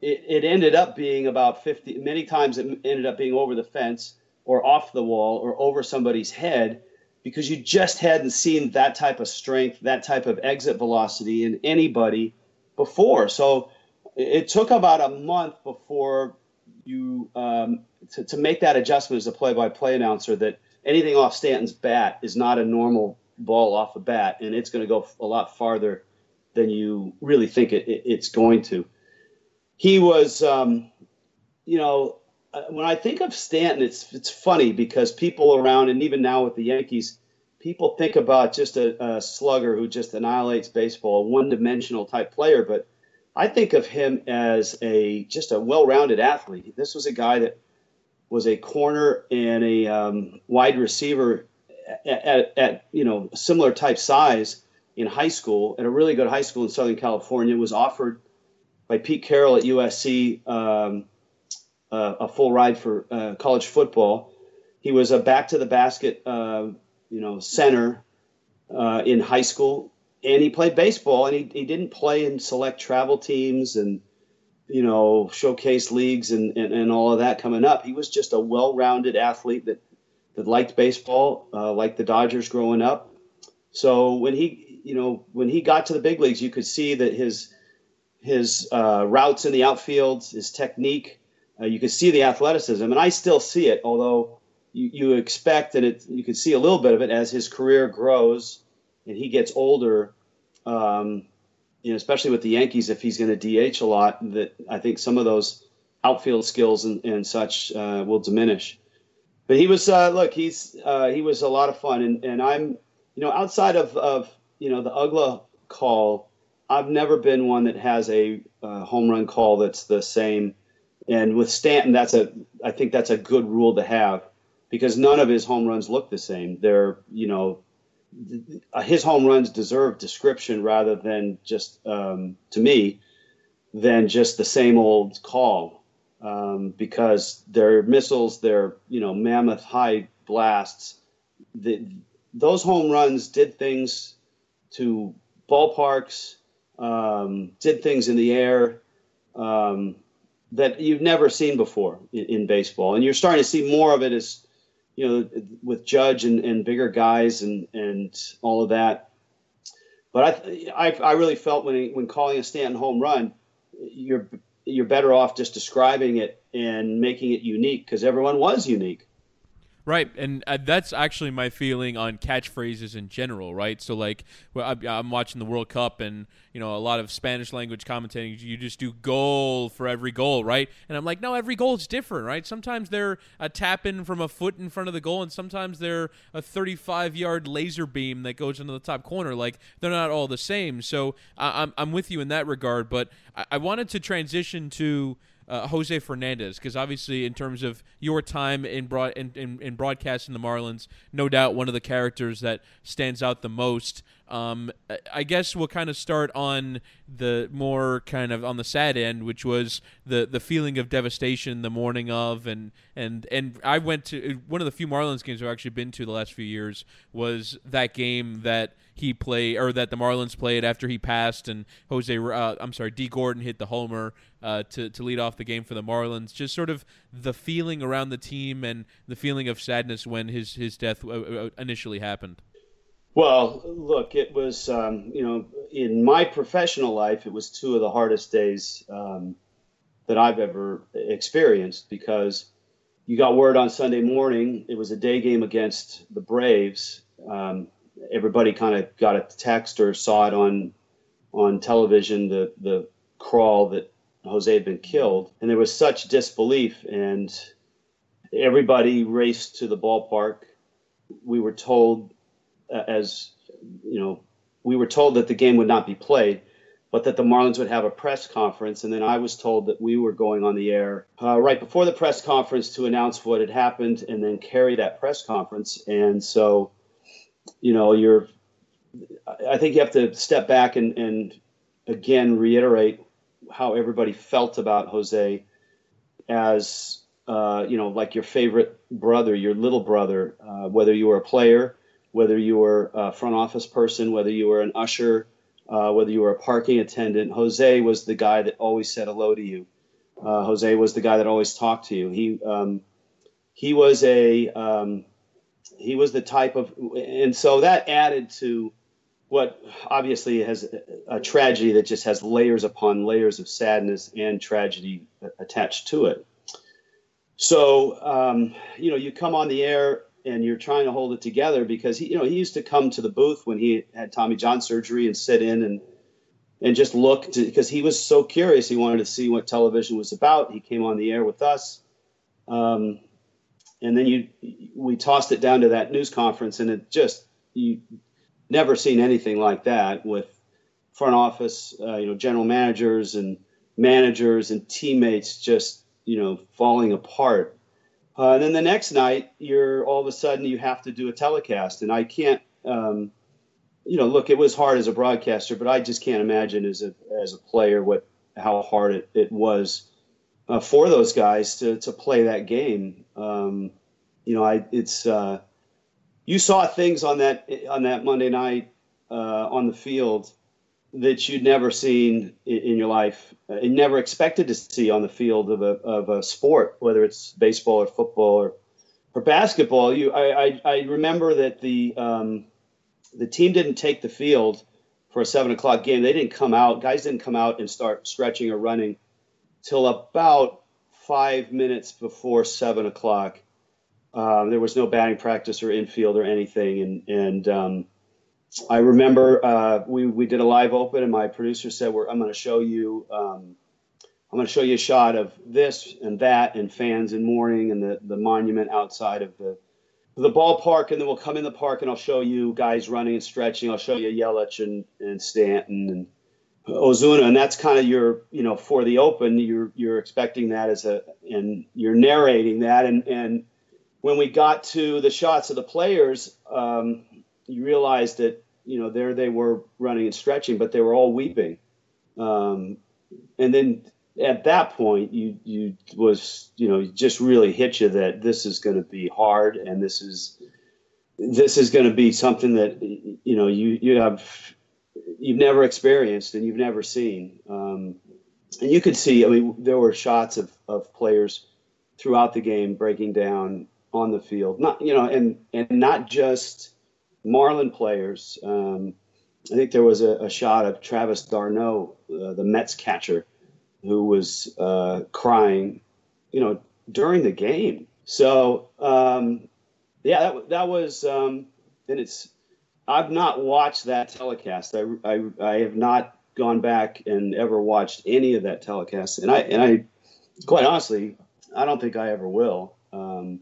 It, it ended up being about 50 many times it ended up being over the fence or off the wall or over somebody's head because you just hadn't seen that type of strength that type of exit velocity in anybody before. So it took about a month before you um, to, to make that adjustment as a play-by-play announcer that anything off Stanton's bat is not a normal ball off a bat, and it's going to go a lot farther than you really think it, it, it's going to. He was, um, you know, when I think of Stanton, it's it's funny because people around, and even now with the Yankees, people think about just a, a slugger who just annihilates baseball, a one-dimensional type player. But I think of him as a just a well-rounded athlete. This was a guy that was a corner and a um, wide receiver at, at, at you know a similar type size in high school at a really good high school in Southern California. Was offered by Pete Carroll at USC um, uh, a full ride for uh, college football. He was a back to the basket, uh, you know, center uh, in high school, and he played baseball. And he, he didn't play in select travel teams, and you know, showcase leagues and, and, and all of that coming up. He was just a well-rounded athlete that that liked baseball, uh, liked the Dodgers growing up. So when he, you know, when he got to the big leagues, you could see that his his uh, routes in the outfield, his technique, uh, you can see the athleticism, and I still see it. Although you, you expect that it, you can see a little bit of it as his career grows and he gets older. Um, you know, especially with the Yankees, if he's going to DH a lot, that I think some of those outfield skills and, and such uh, will diminish. But he was, uh, look, he's uh, he was a lot of fun, and, and I'm, you know, outside of, of you know the Uggla call, I've never been one that has a uh, home run call that's the same. And with Stanton, that's a I think that's a good rule to have because none of his home runs look the same. They're you know his home runs deserve description rather than just um, to me than just the same old call um, because they're missiles, they're you know mammoth high blasts. The, those home runs did things to ballparks, um, did things in the air um, that you've never seen before in, in, baseball, and you're starting to see more of it as you know with Judge and, and bigger guys and and all of that. But I, I, I really felt when when calling a Stanton home run, you're you're better off just describing it and making it unique because everyone was unique. Right, and uh, that's actually my feeling on catchphrases in general, right? So, like, well, I'm watching the World Cup, and you know, a lot of Spanish language commentating. You just do goal for every goal, right? And I'm like, no, every goal is different, right? Sometimes they're a tap in from a foot in front of the goal, and sometimes they're a 35 yard laser beam that goes into the top corner. Like, they're not all the same. So, I- I'm I'm with you in that regard, but I, I wanted to transition to uh, Jose Fernandez because obviously in terms of your time in broad in, in, in, broadcasting the Marlins, no doubt one of the characters that stands out the most. Um, I guess we'll kind of start on the more kind of on the sad end, which was the the feeling of devastation the morning of, and and and I went to one of the few Marlins games I've actually been to the last few years was that game that he played or that the Marlins played after he passed, and Jose, uh, I'm sorry, Dee Gordon hit the homer uh, to to lead off the game for the Marlins. Just sort of the feeling around the team and the feeling of sadness when his his death uh, uh, initially happened. Well, look, it was, um, you know, in my professional life, it was two of the hardest days um, that I've ever experienced because you got word on Sunday morning. It was a day game against the Braves. Um, everybody kind of got a text or saw it on on television the the crawl that Jose had been killed, and there was such disbelief, and everybody raced to the ballpark. We were told uh, as you know, we were told that the game would not be played, but that the Marlins would have a press conference. And then I was told that we were going on the air uh, right before the press conference to announce what had happened and then carry that press conference. And so, you know, you're, I think you have to step back and, and again reiterate how everybody felt about Jose as, uh, you know, like your favorite brother, your little brother, uh, whether you were a player whether you were a front office person, whether you were an usher, uh, whether you were a parking attendant. Jose was the guy that always said hello to you. Uh, Jose was the guy that always talked to you. He um, he was a um, he was the type of, and so that added to what obviously has a, tragedy that just has layers upon layers of sadness and tragedy attached to it. So um, you know, you come on the air and you're trying to hold it together because he, you know, he used to come to the booth when he had Tommy John surgery and sit in and and just look because he was so curious. He wanted to see what television was about. He came on the air with us, um, and then you we tossed it down to that news conference, and it just you never seen anything like that with front office, uh, you know, general managers and managers and teammates just you know falling apart. Uh, and then the next night, you're all of a sudden you have to do a telecast, and I can't, um, you know, look, it was hard as a broadcaster, but I just can't imagine as a as a player what how hard it, it was uh, for those guys to to play that game. Um, you know, I it's uh, you saw things on that on that Monday night uh, on the field that you'd never seen in, in your life, uh, and never expected to see on the field of a of a sport, whether it's baseball or football or or basketball. You, I, I, I remember that the um, the team didn't take the field for a seven o'clock game. They didn't come out. Guys didn't come out and start stretching or running till about five minutes before seven o'clock. Um, there was no batting practice or infield or anything, and and um, I remember uh, we we did a live open, and my producer said, "We're I'm going to show you." Um, I'm going to show you a shot of this and that and fans in mourning and the, the monument outside of the the ballpark, and then we'll come in the park and I'll show you guys running and stretching. I'll show you Yelich and, and Stanton and Ozuna, and that's kind of your you know for the open. You're you're expecting that as a and you're narrating that, and and when we got to the shots of the players, um, you realized that you know there they were running and stretching, but they were all weeping. Um, and then at that point, you you was you know just really hit you that this is going to be hard, and this is this is going to be something that you know you you have you've never experienced and you've never seen. Um, and you could see, I mean, there were shots of, of players throughout the game breaking down on the field, not you know, and and not just Marlin players. Um, I think there was a, a shot of Travis d'Arnaud, uh, the Mets catcher, who was uh, crying, you know, during the game. So um, yeah, that that was, um, and it's. I've not watched that telecast. I, I, I have not gone back and ever watched any of that telecast, and I and I, quite honestly, I don't think I ever will. Um,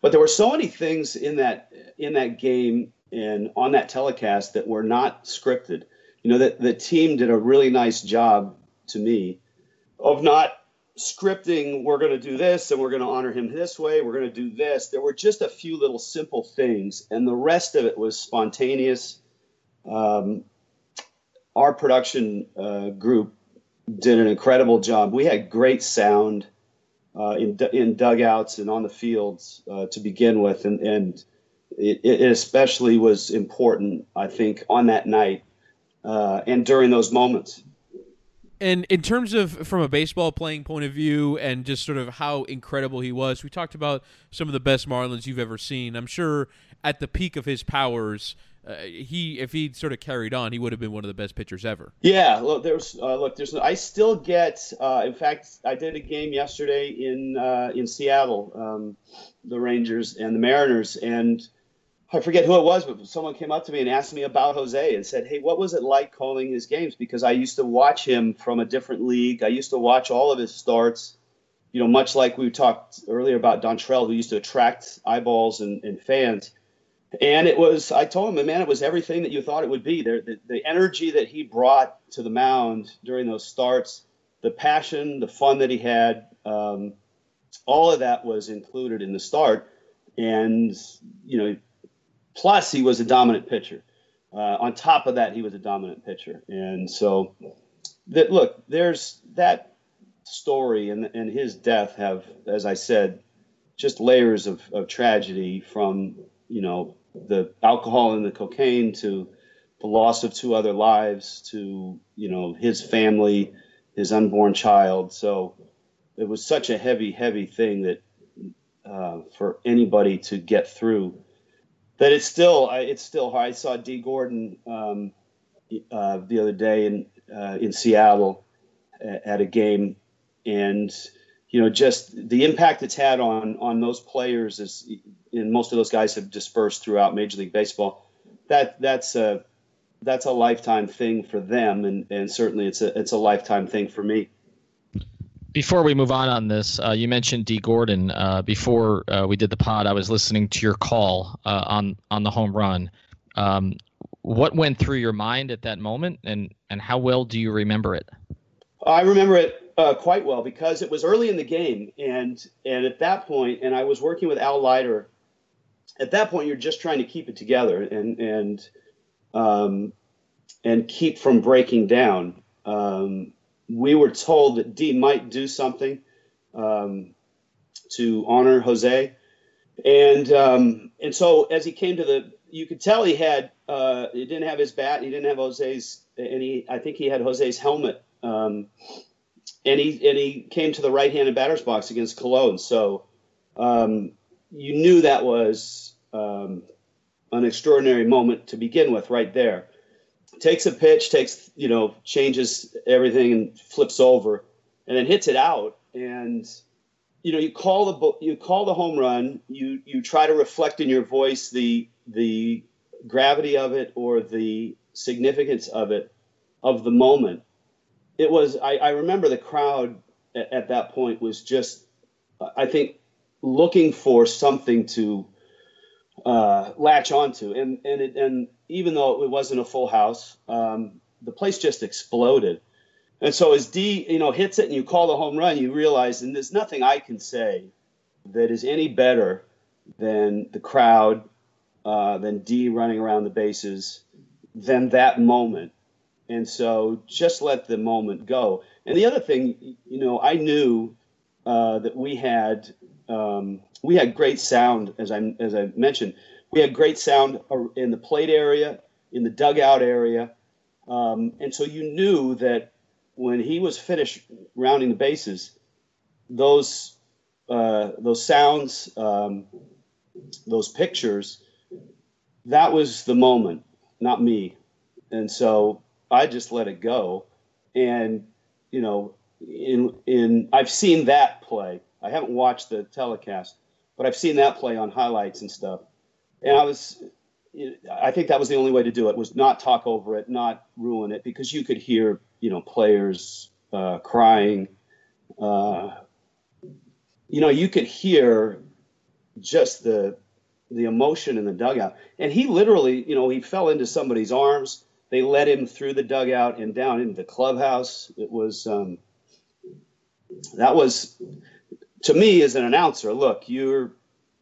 but there were so many things in that in that game and on that telecast that were not scripted. You know that the team did a really nice job to me of not scripting we're going to do this and we're going to honor him this way we're going to do this. There were just a few little simple things and the rest of it was spontaneous. Um, our production uh, group did an incredible job. We had great sound uh, in, in dugouts and on the fields uh, to begin with and, and it, it, especially was important i think on that night uh, and during those moments and in terms of from a baseball playing point of view and just sort of how incredible he was, we talked about some of the best Marlins you've ever seen. I'm sure at the peak of his powers, uh, he if he sort of carried on, he would have been one of the best pitchers ever. Yeah, look, there's uh, look, there's I still get. Uh, in fact, I did a game yesterday in uh, in Seattle, um, the Rangers and the Mariners, and I forget who it was, but someone came up to me and asked me about Jose and said, "Hey, what was it like calling his games?" Because I used to watch him from a different league. I used to watch all of his starts. You know, much like we talked earlier about Dontrelle, who used to attract eyeballs and, and fans. And it was, I told him, man, it was everything that you thought it would be. The, the energy that he brought to the mound during those starts, the passion, the fun that he had, um, all of that was included in the start. And you know, Plus, he was a dominant pitcher. Uh, on top of that, he was a dominant pitcher, and so that look, there's that story and and his death have, as I said, just layers of, of tragedy from you know the alcohol and the cocaine to the loss of two other lives to you know his family, his unborn child. So it was such a heavy, heavy thing that uh, for anybody to get through that it's still it's still hard. I saw Dee Gordon um, uh, the other day in uh, in Seattle at a game, and you know just the impact it's had on on those players is, and most of those guys have dispersed throughout Major League Baseball. That that's a that's a lifetime thing for them, and and certainly it's a it's a lifetime thing for me before we move on on this, uh, you mentioned Dee Gordon. Uh, before uh, we did the pod, I was listening to your call uh, on on the home run. Um, what went through your mind at that moment, and and how well do you remember it? I remember it uh, quite well because it was early in the game, and and at that point, and I was working with Al Leiter. At that point, you're just trying to keep it together and and um, and keep from breaking down. Um, we were told that Dee might do something um, to honor Jose, and um, and so as he came to the, you could tell he had uh, he didn't have his bat, he didn't have Jose's and he I think he had Jose's helmet, um, and he and he came to the right-handed batter's box against Colon. So um, you knew that was um, an extraordinary moment to begin with, right there. Takes a pitch, takes you know, changes everything and flips over, and then hits it out. And you know, you call the you call the home run. You you try to reflect in your voice the the gravity of it or the significance of it of the moment. It was I, I remember the crowd at, at that point was just I think looking for something to uh, latch onto, and and it, and even though it wasn't a full house, um, the place just exploded. And so as Dee, you know, hits it and you call the home run, you realize, and there's nothing I can say that is any better than the crowd, uh, than Dee running around the bases, than that moment. And so just let the moment go. And the other thing, you know, I knew uh, that we had um, we had great sound, as I as I mentioned. We had great sound in the plate area, in the dugout area, um, and so you knew that when he was finished rounding the bases, those uh, those sounds, um, those pictures, that was the moment, not me. And so I just let it go, and you know, in in I've seen that play I haven't watched the telecast, but I've seen that play on highlights and stuff. And I was, I think that was the only way to do it was not talk over it, not ruin it, because you could hear, you know, players uh, crying. Uh, you know, you could hear just the the emotion in the dugout. And he literally, you know, he fell into somebody's arms. They led him through the dugout and down into the clubhouse. It was um, that was to me as an announcer, look, you're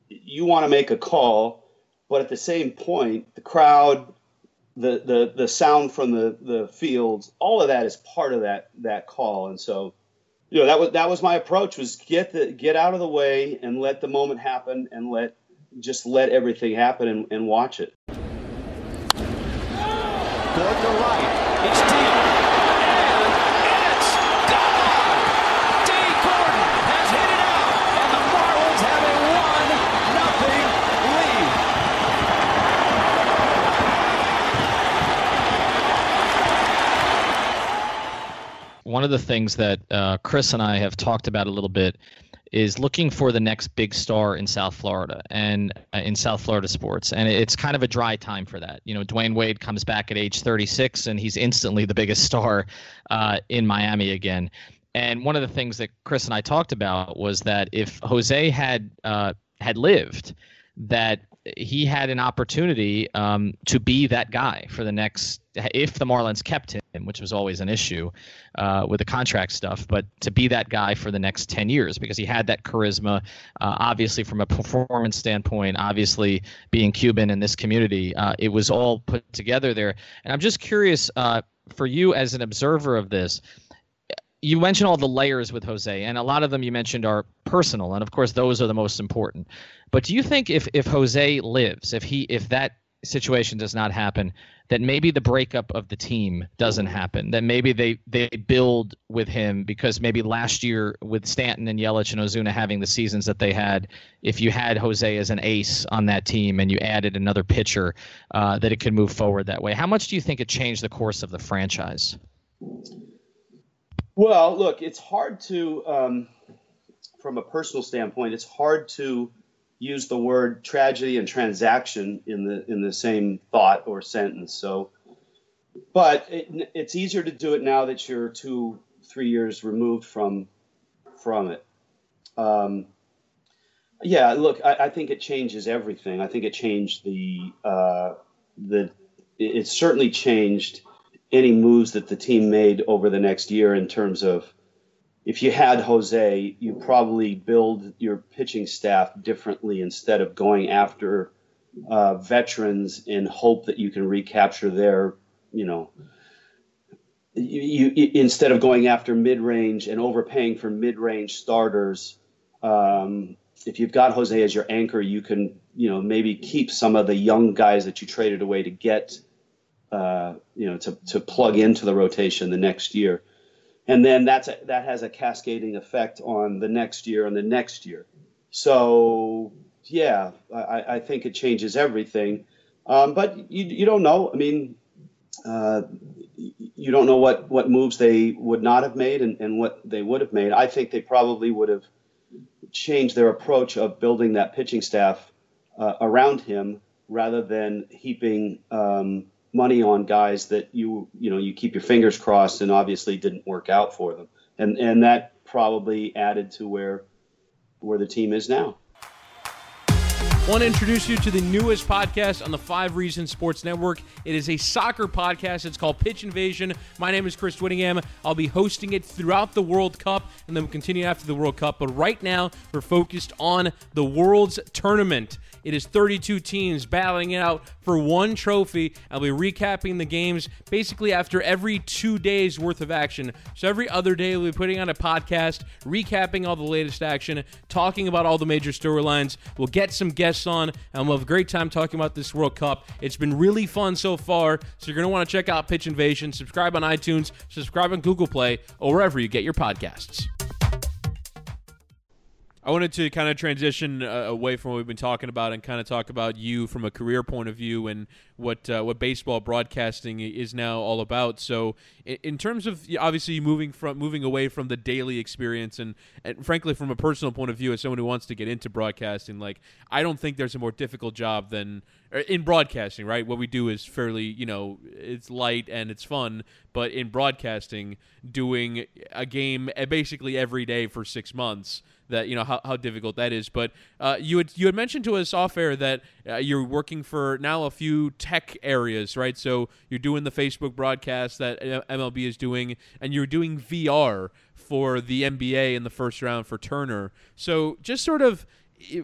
you want to make a call, but at the same point, the crowd, the the the sound from the the fields, all of that is part of that that call. And so, you know, that was that was my approach was get the get out of the way and let the moment happen and let just let everything happen and, and watch it. Gordon to right. It's deep. And it's gone! Dee Gordon has hit it out, and the Marlins have a one-nothing lead. One of the things that uh, Chris and I have talked about a little bit is looking for the next big star in South Florida and uh, in South Florida sports. And it's kind of a dry time for that. You know, Dwyane Wade comes back at age 36 and he's instantly the biggest star uh, in Miami again. And one of the things that Chris and I talked about was that if Jose had uh, had lived, that he had an opportunity um, to be that guy for the next if the Marlins kept him, which was always an issue uh, with the contract stuff, but to be that guy for the next 10 years because he had that charisma, uh, obviously from a performance standpoint, obviously being Cuban in this community, uh, it was all put together there. And I'm just curious uh, for you as an observer of this, you mentioned all the layers with Jose, and a lot of them you mentioned are personal, and of course those are the most important. But do you think if if Jose lives, if he if that situation does not happen, that maybe the breakup of the team doesn't happen, that maybe they they build with him because maybe last year with Stanton and Yelich and Ozuna having the seasons that they had, if you had Jose as an ace on that team and you added another pitcher, uh, that it could move forward that way. How much do you think it changed the course of the franchise? Well, look, it's hard to, um, from a personal standpoint, it's hard to use the word tragedy and transaction in the in the same thought or sentence. So, but it, it's easier to do it now that you're two, three years removed from from it. Um, yeah, look, I, I think it changes everything. I think it changed the uh, the. It certainly changed any moves that the team made over the next year in terms of if you had Jose, you probably build your pitching staff differently instead of going after uh, veterans in hope that you can recapture their, you know, you, you instead of going after mid-range and overpaying for mid-range starters. Um, if you've got Jose as your anchor, you can, you know, maybe keep some of the young guys that you traded away to get uh, you know, to, to plug into the rotation the next year. And then that's a, that has a cascading effect on the next year and the next year. So yeah, I, I think it changes everything. Um, but you, you don't know. I mean, uh, you don't know what, what moves they would not have made and, and what they would have made. I think they probably would have changed their approach of building that pitching staff uh, around him rather than heaping um, money on guys that you you know you keep your fingers crossed and obviously didn't work out for them, and and that probably added to where where the team is now. Want to introduce you to the newest podcast on the Five Reasons Sports Network. It is a soccer podcast. It's called Pitch Invasion. My name is Chris Whittingham. I'll be hosting it throughout the World Cup and then we'll continue after the World Cup. But right now, we're focused on the World's Tournament. It is 32 teams battling it out for one trophy. I'll be recapping the games basically after every two days worth of action. So every other day, we'll be putting on a podcast, recapping all the latest action, talking about all the major storylines. We'll get some guests on, and we'll have a great time talking about this World Cup. It's been really fun so far, so you're going to want to check out Pitch Invasion. Subscribe on iTunes, subscribe on Google Play, or wherever you get your podcasts. I wanted to kind of transition uh, away from what we've been talking about and kind of talk about you from a career point of view and what uh, what baseball broadcasting is now all about. So, in, in, terms of obviously moving from moving away from the daily experience and, and frankly from a personal point of view, as someone who wants to get into broadcasting, like I don't think there's a more difficult job than er, in broadcasting. Right, what we do is fairly you know it's light and it's fun, but in broadcasting, doing a game eh, basically every day for six months that you know how, how difficult that is. But uh, you had you had mentioned to us off air that uh, you're working for now a few tech areas, right? So you're doing the Facebook broadcast that uh, MLB is doing, and you're doing VR for the NBA in the first round for Turner. So just sort of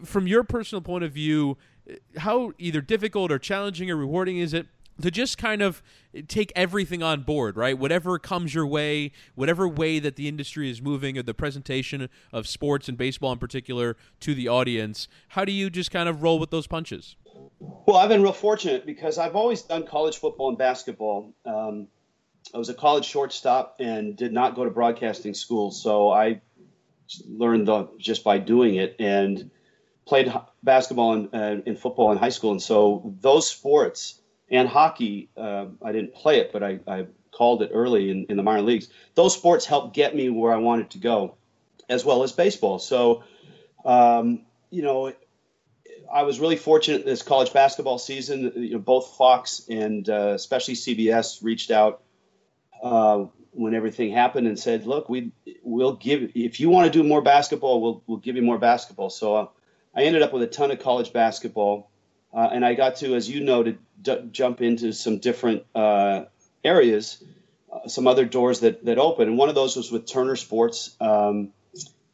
from your personal point of view, uh, how either difficult or challenging or rewarding is it to just kind of take everything on board, right? Whatever comes your way, whatever way that the industry is moving or the presentation of sports and baseball in particular to the audience, how do you just kind of roll with those punches? Well, I've been real fortunate because I've always done college football and basketball. Um, I was a college shortstop and did not go to broadcasting school, so I learned the, just by doing it and played basketball and, uh, and football in high school. And so those sports and hockey. Uh, I didn't play it, but I, I called it early in, in, the minor leagues. Those sports helped get me where I wanted to go, as well as baseball. So, um, you know, I was really fortunate this college basketball season. You know, both Fox and uh, especially CBS reached out uh, when everything happened and said, "Look, we will give if you want to do more basketball, we'll we'll give you more basketball." So uh, I ended up with a ton of college basketball. Uh, and I got to, as you noted, d- jump into some different uh, areas, uh, some other doors that that open. And one of those was with Turner Sports um,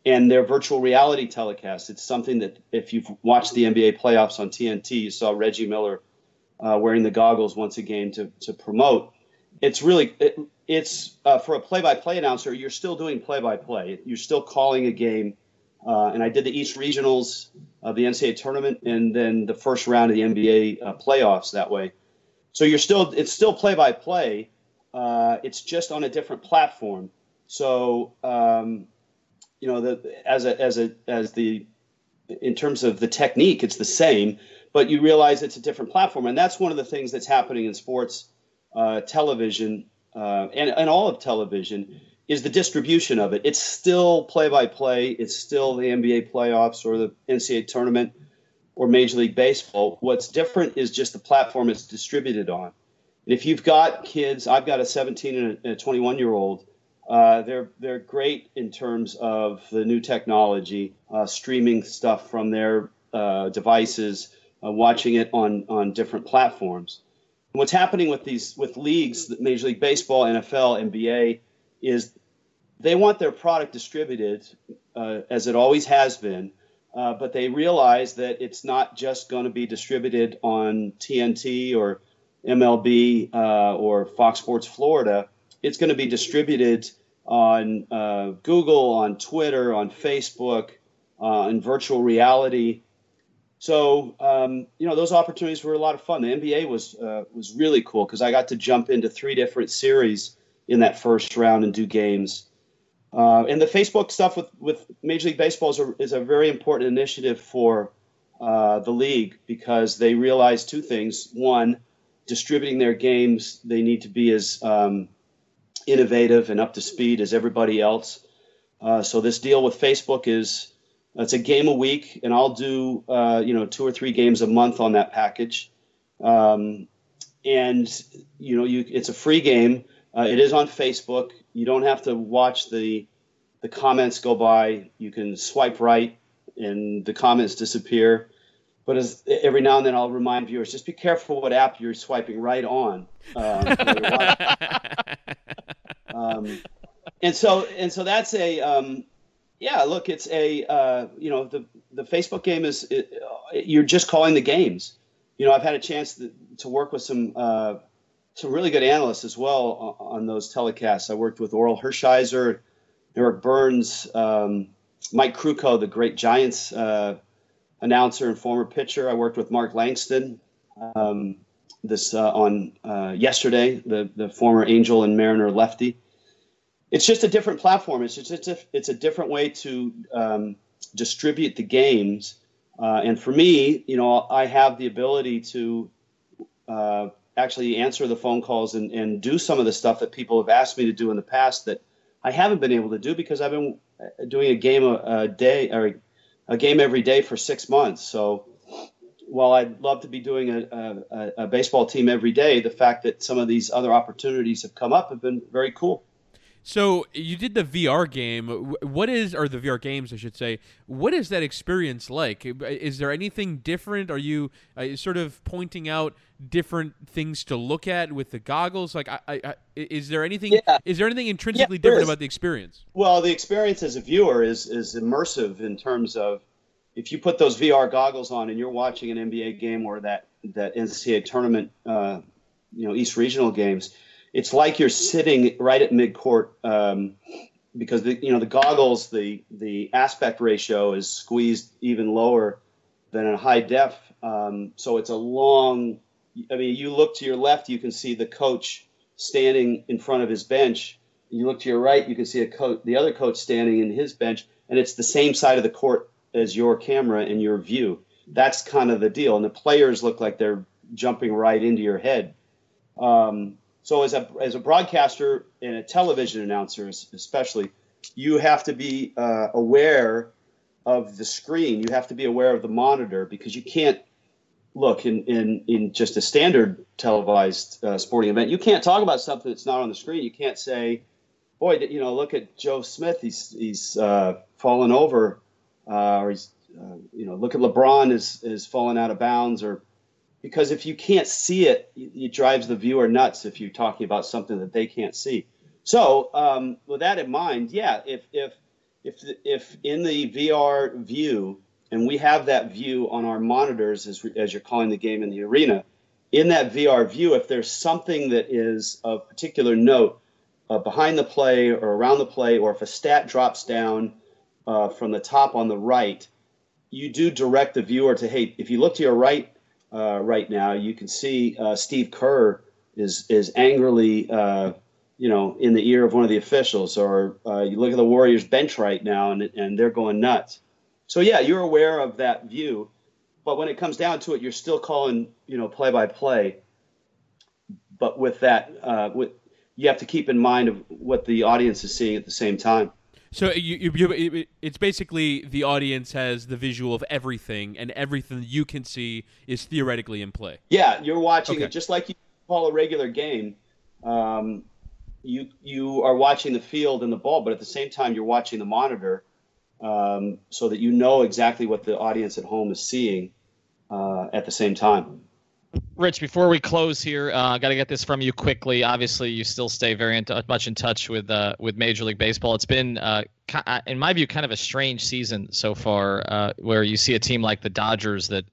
and their virtual reality telecast. It's something that if you've watched the NBA playoffs on TNT, you saw Reggie Miller uh, wearing the goggles once again to to promote. It's really it, it's uh, for a play-by-play announcer. You're still doing play-by-play. You're still calling a game. Uh, and I did the East Regionals of the NCAA tournament and then the first round of the NBA uh, playoffs that way. So you're still it's still play by play. It's just on a different platform. So um, you know the as a as a as the in terms of the technique, it's the same, but you realize it's a different platform, and that's one of the things that's happening in sports uh, television uh, and and all of television is the distribution of it. It's still play by play. It's still the NBA playoffs or the NCAA tournament or Major League Baseball. What's different is just the platform it's distributed on. And if you've got kids, I've got a 17 and a 21 year old. Uh, they're they're great in terms of the new technology, uh, streaming stuff from their uh, devices, uh, watching it on on different platforms. And what's happening with these with leagues, Major League Baseball, NFL, NBA, is they want their product distributed uh, as it always has been, uh, but they realize that it's not just going to be distributed on TNT or MLB uh, or Fox Sports Florida. It's going to be distributed on uh, Google, on Twitter, on Facebook, uh, in virtual reality. so um, you know those opportunities were a lot of fun. The NBA was uh, was really cool because I got to jump into three different series in that first round and do games. Uh, and the Facebook stuff with, with Major League Baseball is a, is a very important initiative for uh, the league because they realize two things. One, distributing their games, they need to be as um, innovative and up to speed as everybody else. Uh, so this deal with Facebook is it's a game a week, and I'll do uh, you know two or three games a month on that package. Um, and you know, you it's a free game. Uh, it is on Facebook. You don't have to watch the the comments go by. You can swipe right, and the comments disappear. But as, every now and then, I'll remind viewers just be careful what app you're swiping right on. Um, *laughs* um, and so and so that's a um, yeah, look, it's a uh, you know the the Facebook game is it, you're just calling the games. You know, I've had a chance to, to work with some uh, some really good analysts as well on, those telecasts. I worked with Orel Hershiser, Eric Byrnes, um, Mike Krukow, the great Giants uh, announcer and former pitcher. I worked with Mark Langston. Um, this uh, on uh, yesterday, the the former Angel and Mariner lefty it's just a different platform. It's just it's a, it's a different way to um, distribute the games. Uh, and for me, you know, I have the ability to uh, actually answer the phone calls and, and do some of the stuff that people have asked me to do in the past that I haven't been able to do because I've been uh, doing a game a, a day or a game every day for six months. So while I'd love to be doing a, a, a baseball team every day, the fact that some of these other opportunities have come up have been very cool. So you did the VR game. What is, or the VR games, I should say. What is that experience like? Is there anything different? Are you uh, sort of pointing out different things to look at with the goggles? Like, I, I, is there anything? Yeah. Is there anything intrinsically yeah, different about the experience? Well, the experience as a viewer is is immersive in terms of if you put those VR goggles on and you're watching an NBA game or that that NCAA tournament, uh, you know, East Regional games it's like you're sitting right at midcourt um, because the you know the goggles the the aspect ratio is squeezed even lower than in high def. Um, so it's a long. I mean, you look to your left, you can see the coach standing in front of his bench. You look to your right, you can see a coach, the other coach standing in his bench, and it's the same side of the court as your camera and your view. That's kind of the deal, and the players look like they're jumping right into your head. Um, so as a as a broadcaster and a television announcer, especially, you have to be uh, aware of the screen. You have to be aware of the monitor because you can't look in in, in just a standard televised uh, sporting event. You can't talk about something that's not on the screen. You can't say, "Boy, you know, look at Joe Smith. He's he's uh, fallen over," uh, or he's uh, you know, look at LeBron is is fallen out of bounds, or because if you can't see it, it drives the viewer nuts if you're talking about something that they can't see. So, um, with that in mind, yeah, if if if if in the VR view, and we have that view on our monitors as as you're calling the game in the arena, in that VR view, if there's something that is of particular note uh, behind the play or around the play, or if a stat drops down uh, from the top on the right, you do direct the viewer to hey, if you look to your right uh, right now, you can see uh, Steve Kerr is is angrily, uh, you know, in the ear of one of the officials. Or uh, you look at the Warriors bench right now, and and they're going nuts. So yeah, you're aware of that view, but when it comes down to it, you're still calling, you know, play by play. But with that, uh, with you have to keep in mind of what the audience is seeing at the same time. So you, you, you, it's basically the audience has the visual of everything, and everything you can see is theoretically in play. Yeah, you're watching okay. it just like you call a regular game. Um, you you are watching the field and the ball, but at the same time you're watching the monitor, um, so that you know exactly what the audience at home is seeing uh, at the same time. Rich, before we close here, I uh, got to get this from you quickly. Obviously, you still stay very in t- much in touch with uh, with Major League Baseball. It's been, uh, uh, in my view, kind of a strange season so far, uh, where you see a team like the Dodgers that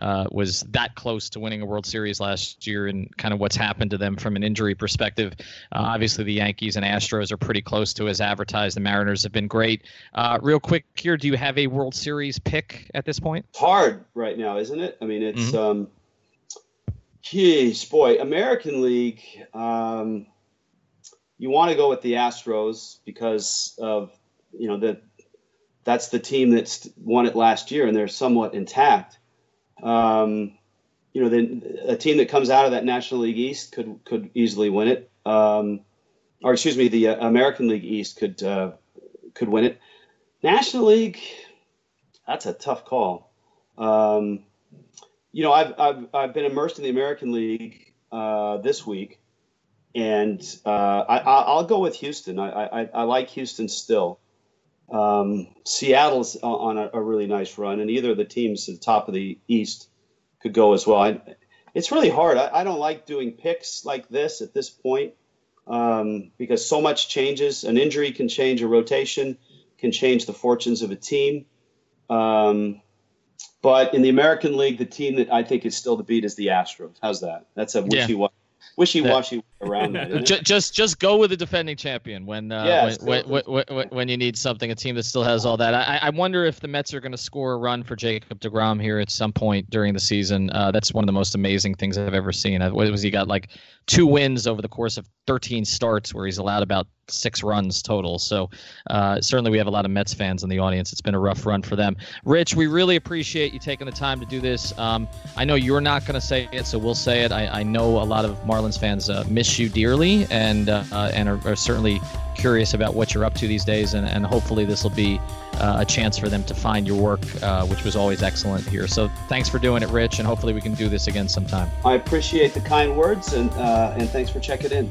uh, was that close to winning a World Series last year, and kind of what's happened to them from an injury perspective. Uh, obviously, the Yankees and Astros are pretty close to as advertised. The Mariners have been great. Uh, real quick here, do you have a World Series pick at this point? hard right now, isn't it? I mean, it's um, geez, boy, American League. Um, you want to go with the Astros because of you know that that's the team that's won it last year and they're somewhat intact. Um, you know, then a team that comes out of that National League East could could easily win it. Um, or excuse me, the uh, American League East could uh, could win it. National League, that's a tough call. Um, you know, I've, I've I've been immersed in the American League uh, this week, and uh, I, I- I'll go with Houston. I, I, I like Houston still. Um, Seattle's on a, a really nice run, and either of the teams at the top of the East could go as well. I, it's really hard. I, I don't like doing picks like this at this point um, because so much changes. An injury can change a rotation, can change the fortunes of a team. Um, but in the American League, the team that I think is still to beat is the Astros. How's that? That's a Yeah. wishy-washy, wishy-washy around that. isn't it? Ju- just just go with the defending champion when uh, Yes, when, when, when, when, when you need something, a team that still has all that. I, I wonder if the Mets are going to score a run for Jacob Degrom here at some point during the season. Uh, that's one of the most amazing things I've ever seen. Was he got like two wins over the course of 13 starts, where he's allowed about six runs total. So uh, certainly we have a lot of Mets fans in the audience. It's been a rough run for them. Rich, we really appreciate you taking the time to do this. Um, I know you're not going to say it, so we'll say it. I, I know a lot of Marlins fans uh, miss you dearly and uh, and are, are certainly curious about what you're up to these days. And, and hopefully this will be uh, a chance for them to find your work, uh, which was always excellent here. So thanks for doing it, Rich, and hopefully we can do this again sometime. I appreciate the kind words and uh, and thanks for checking in.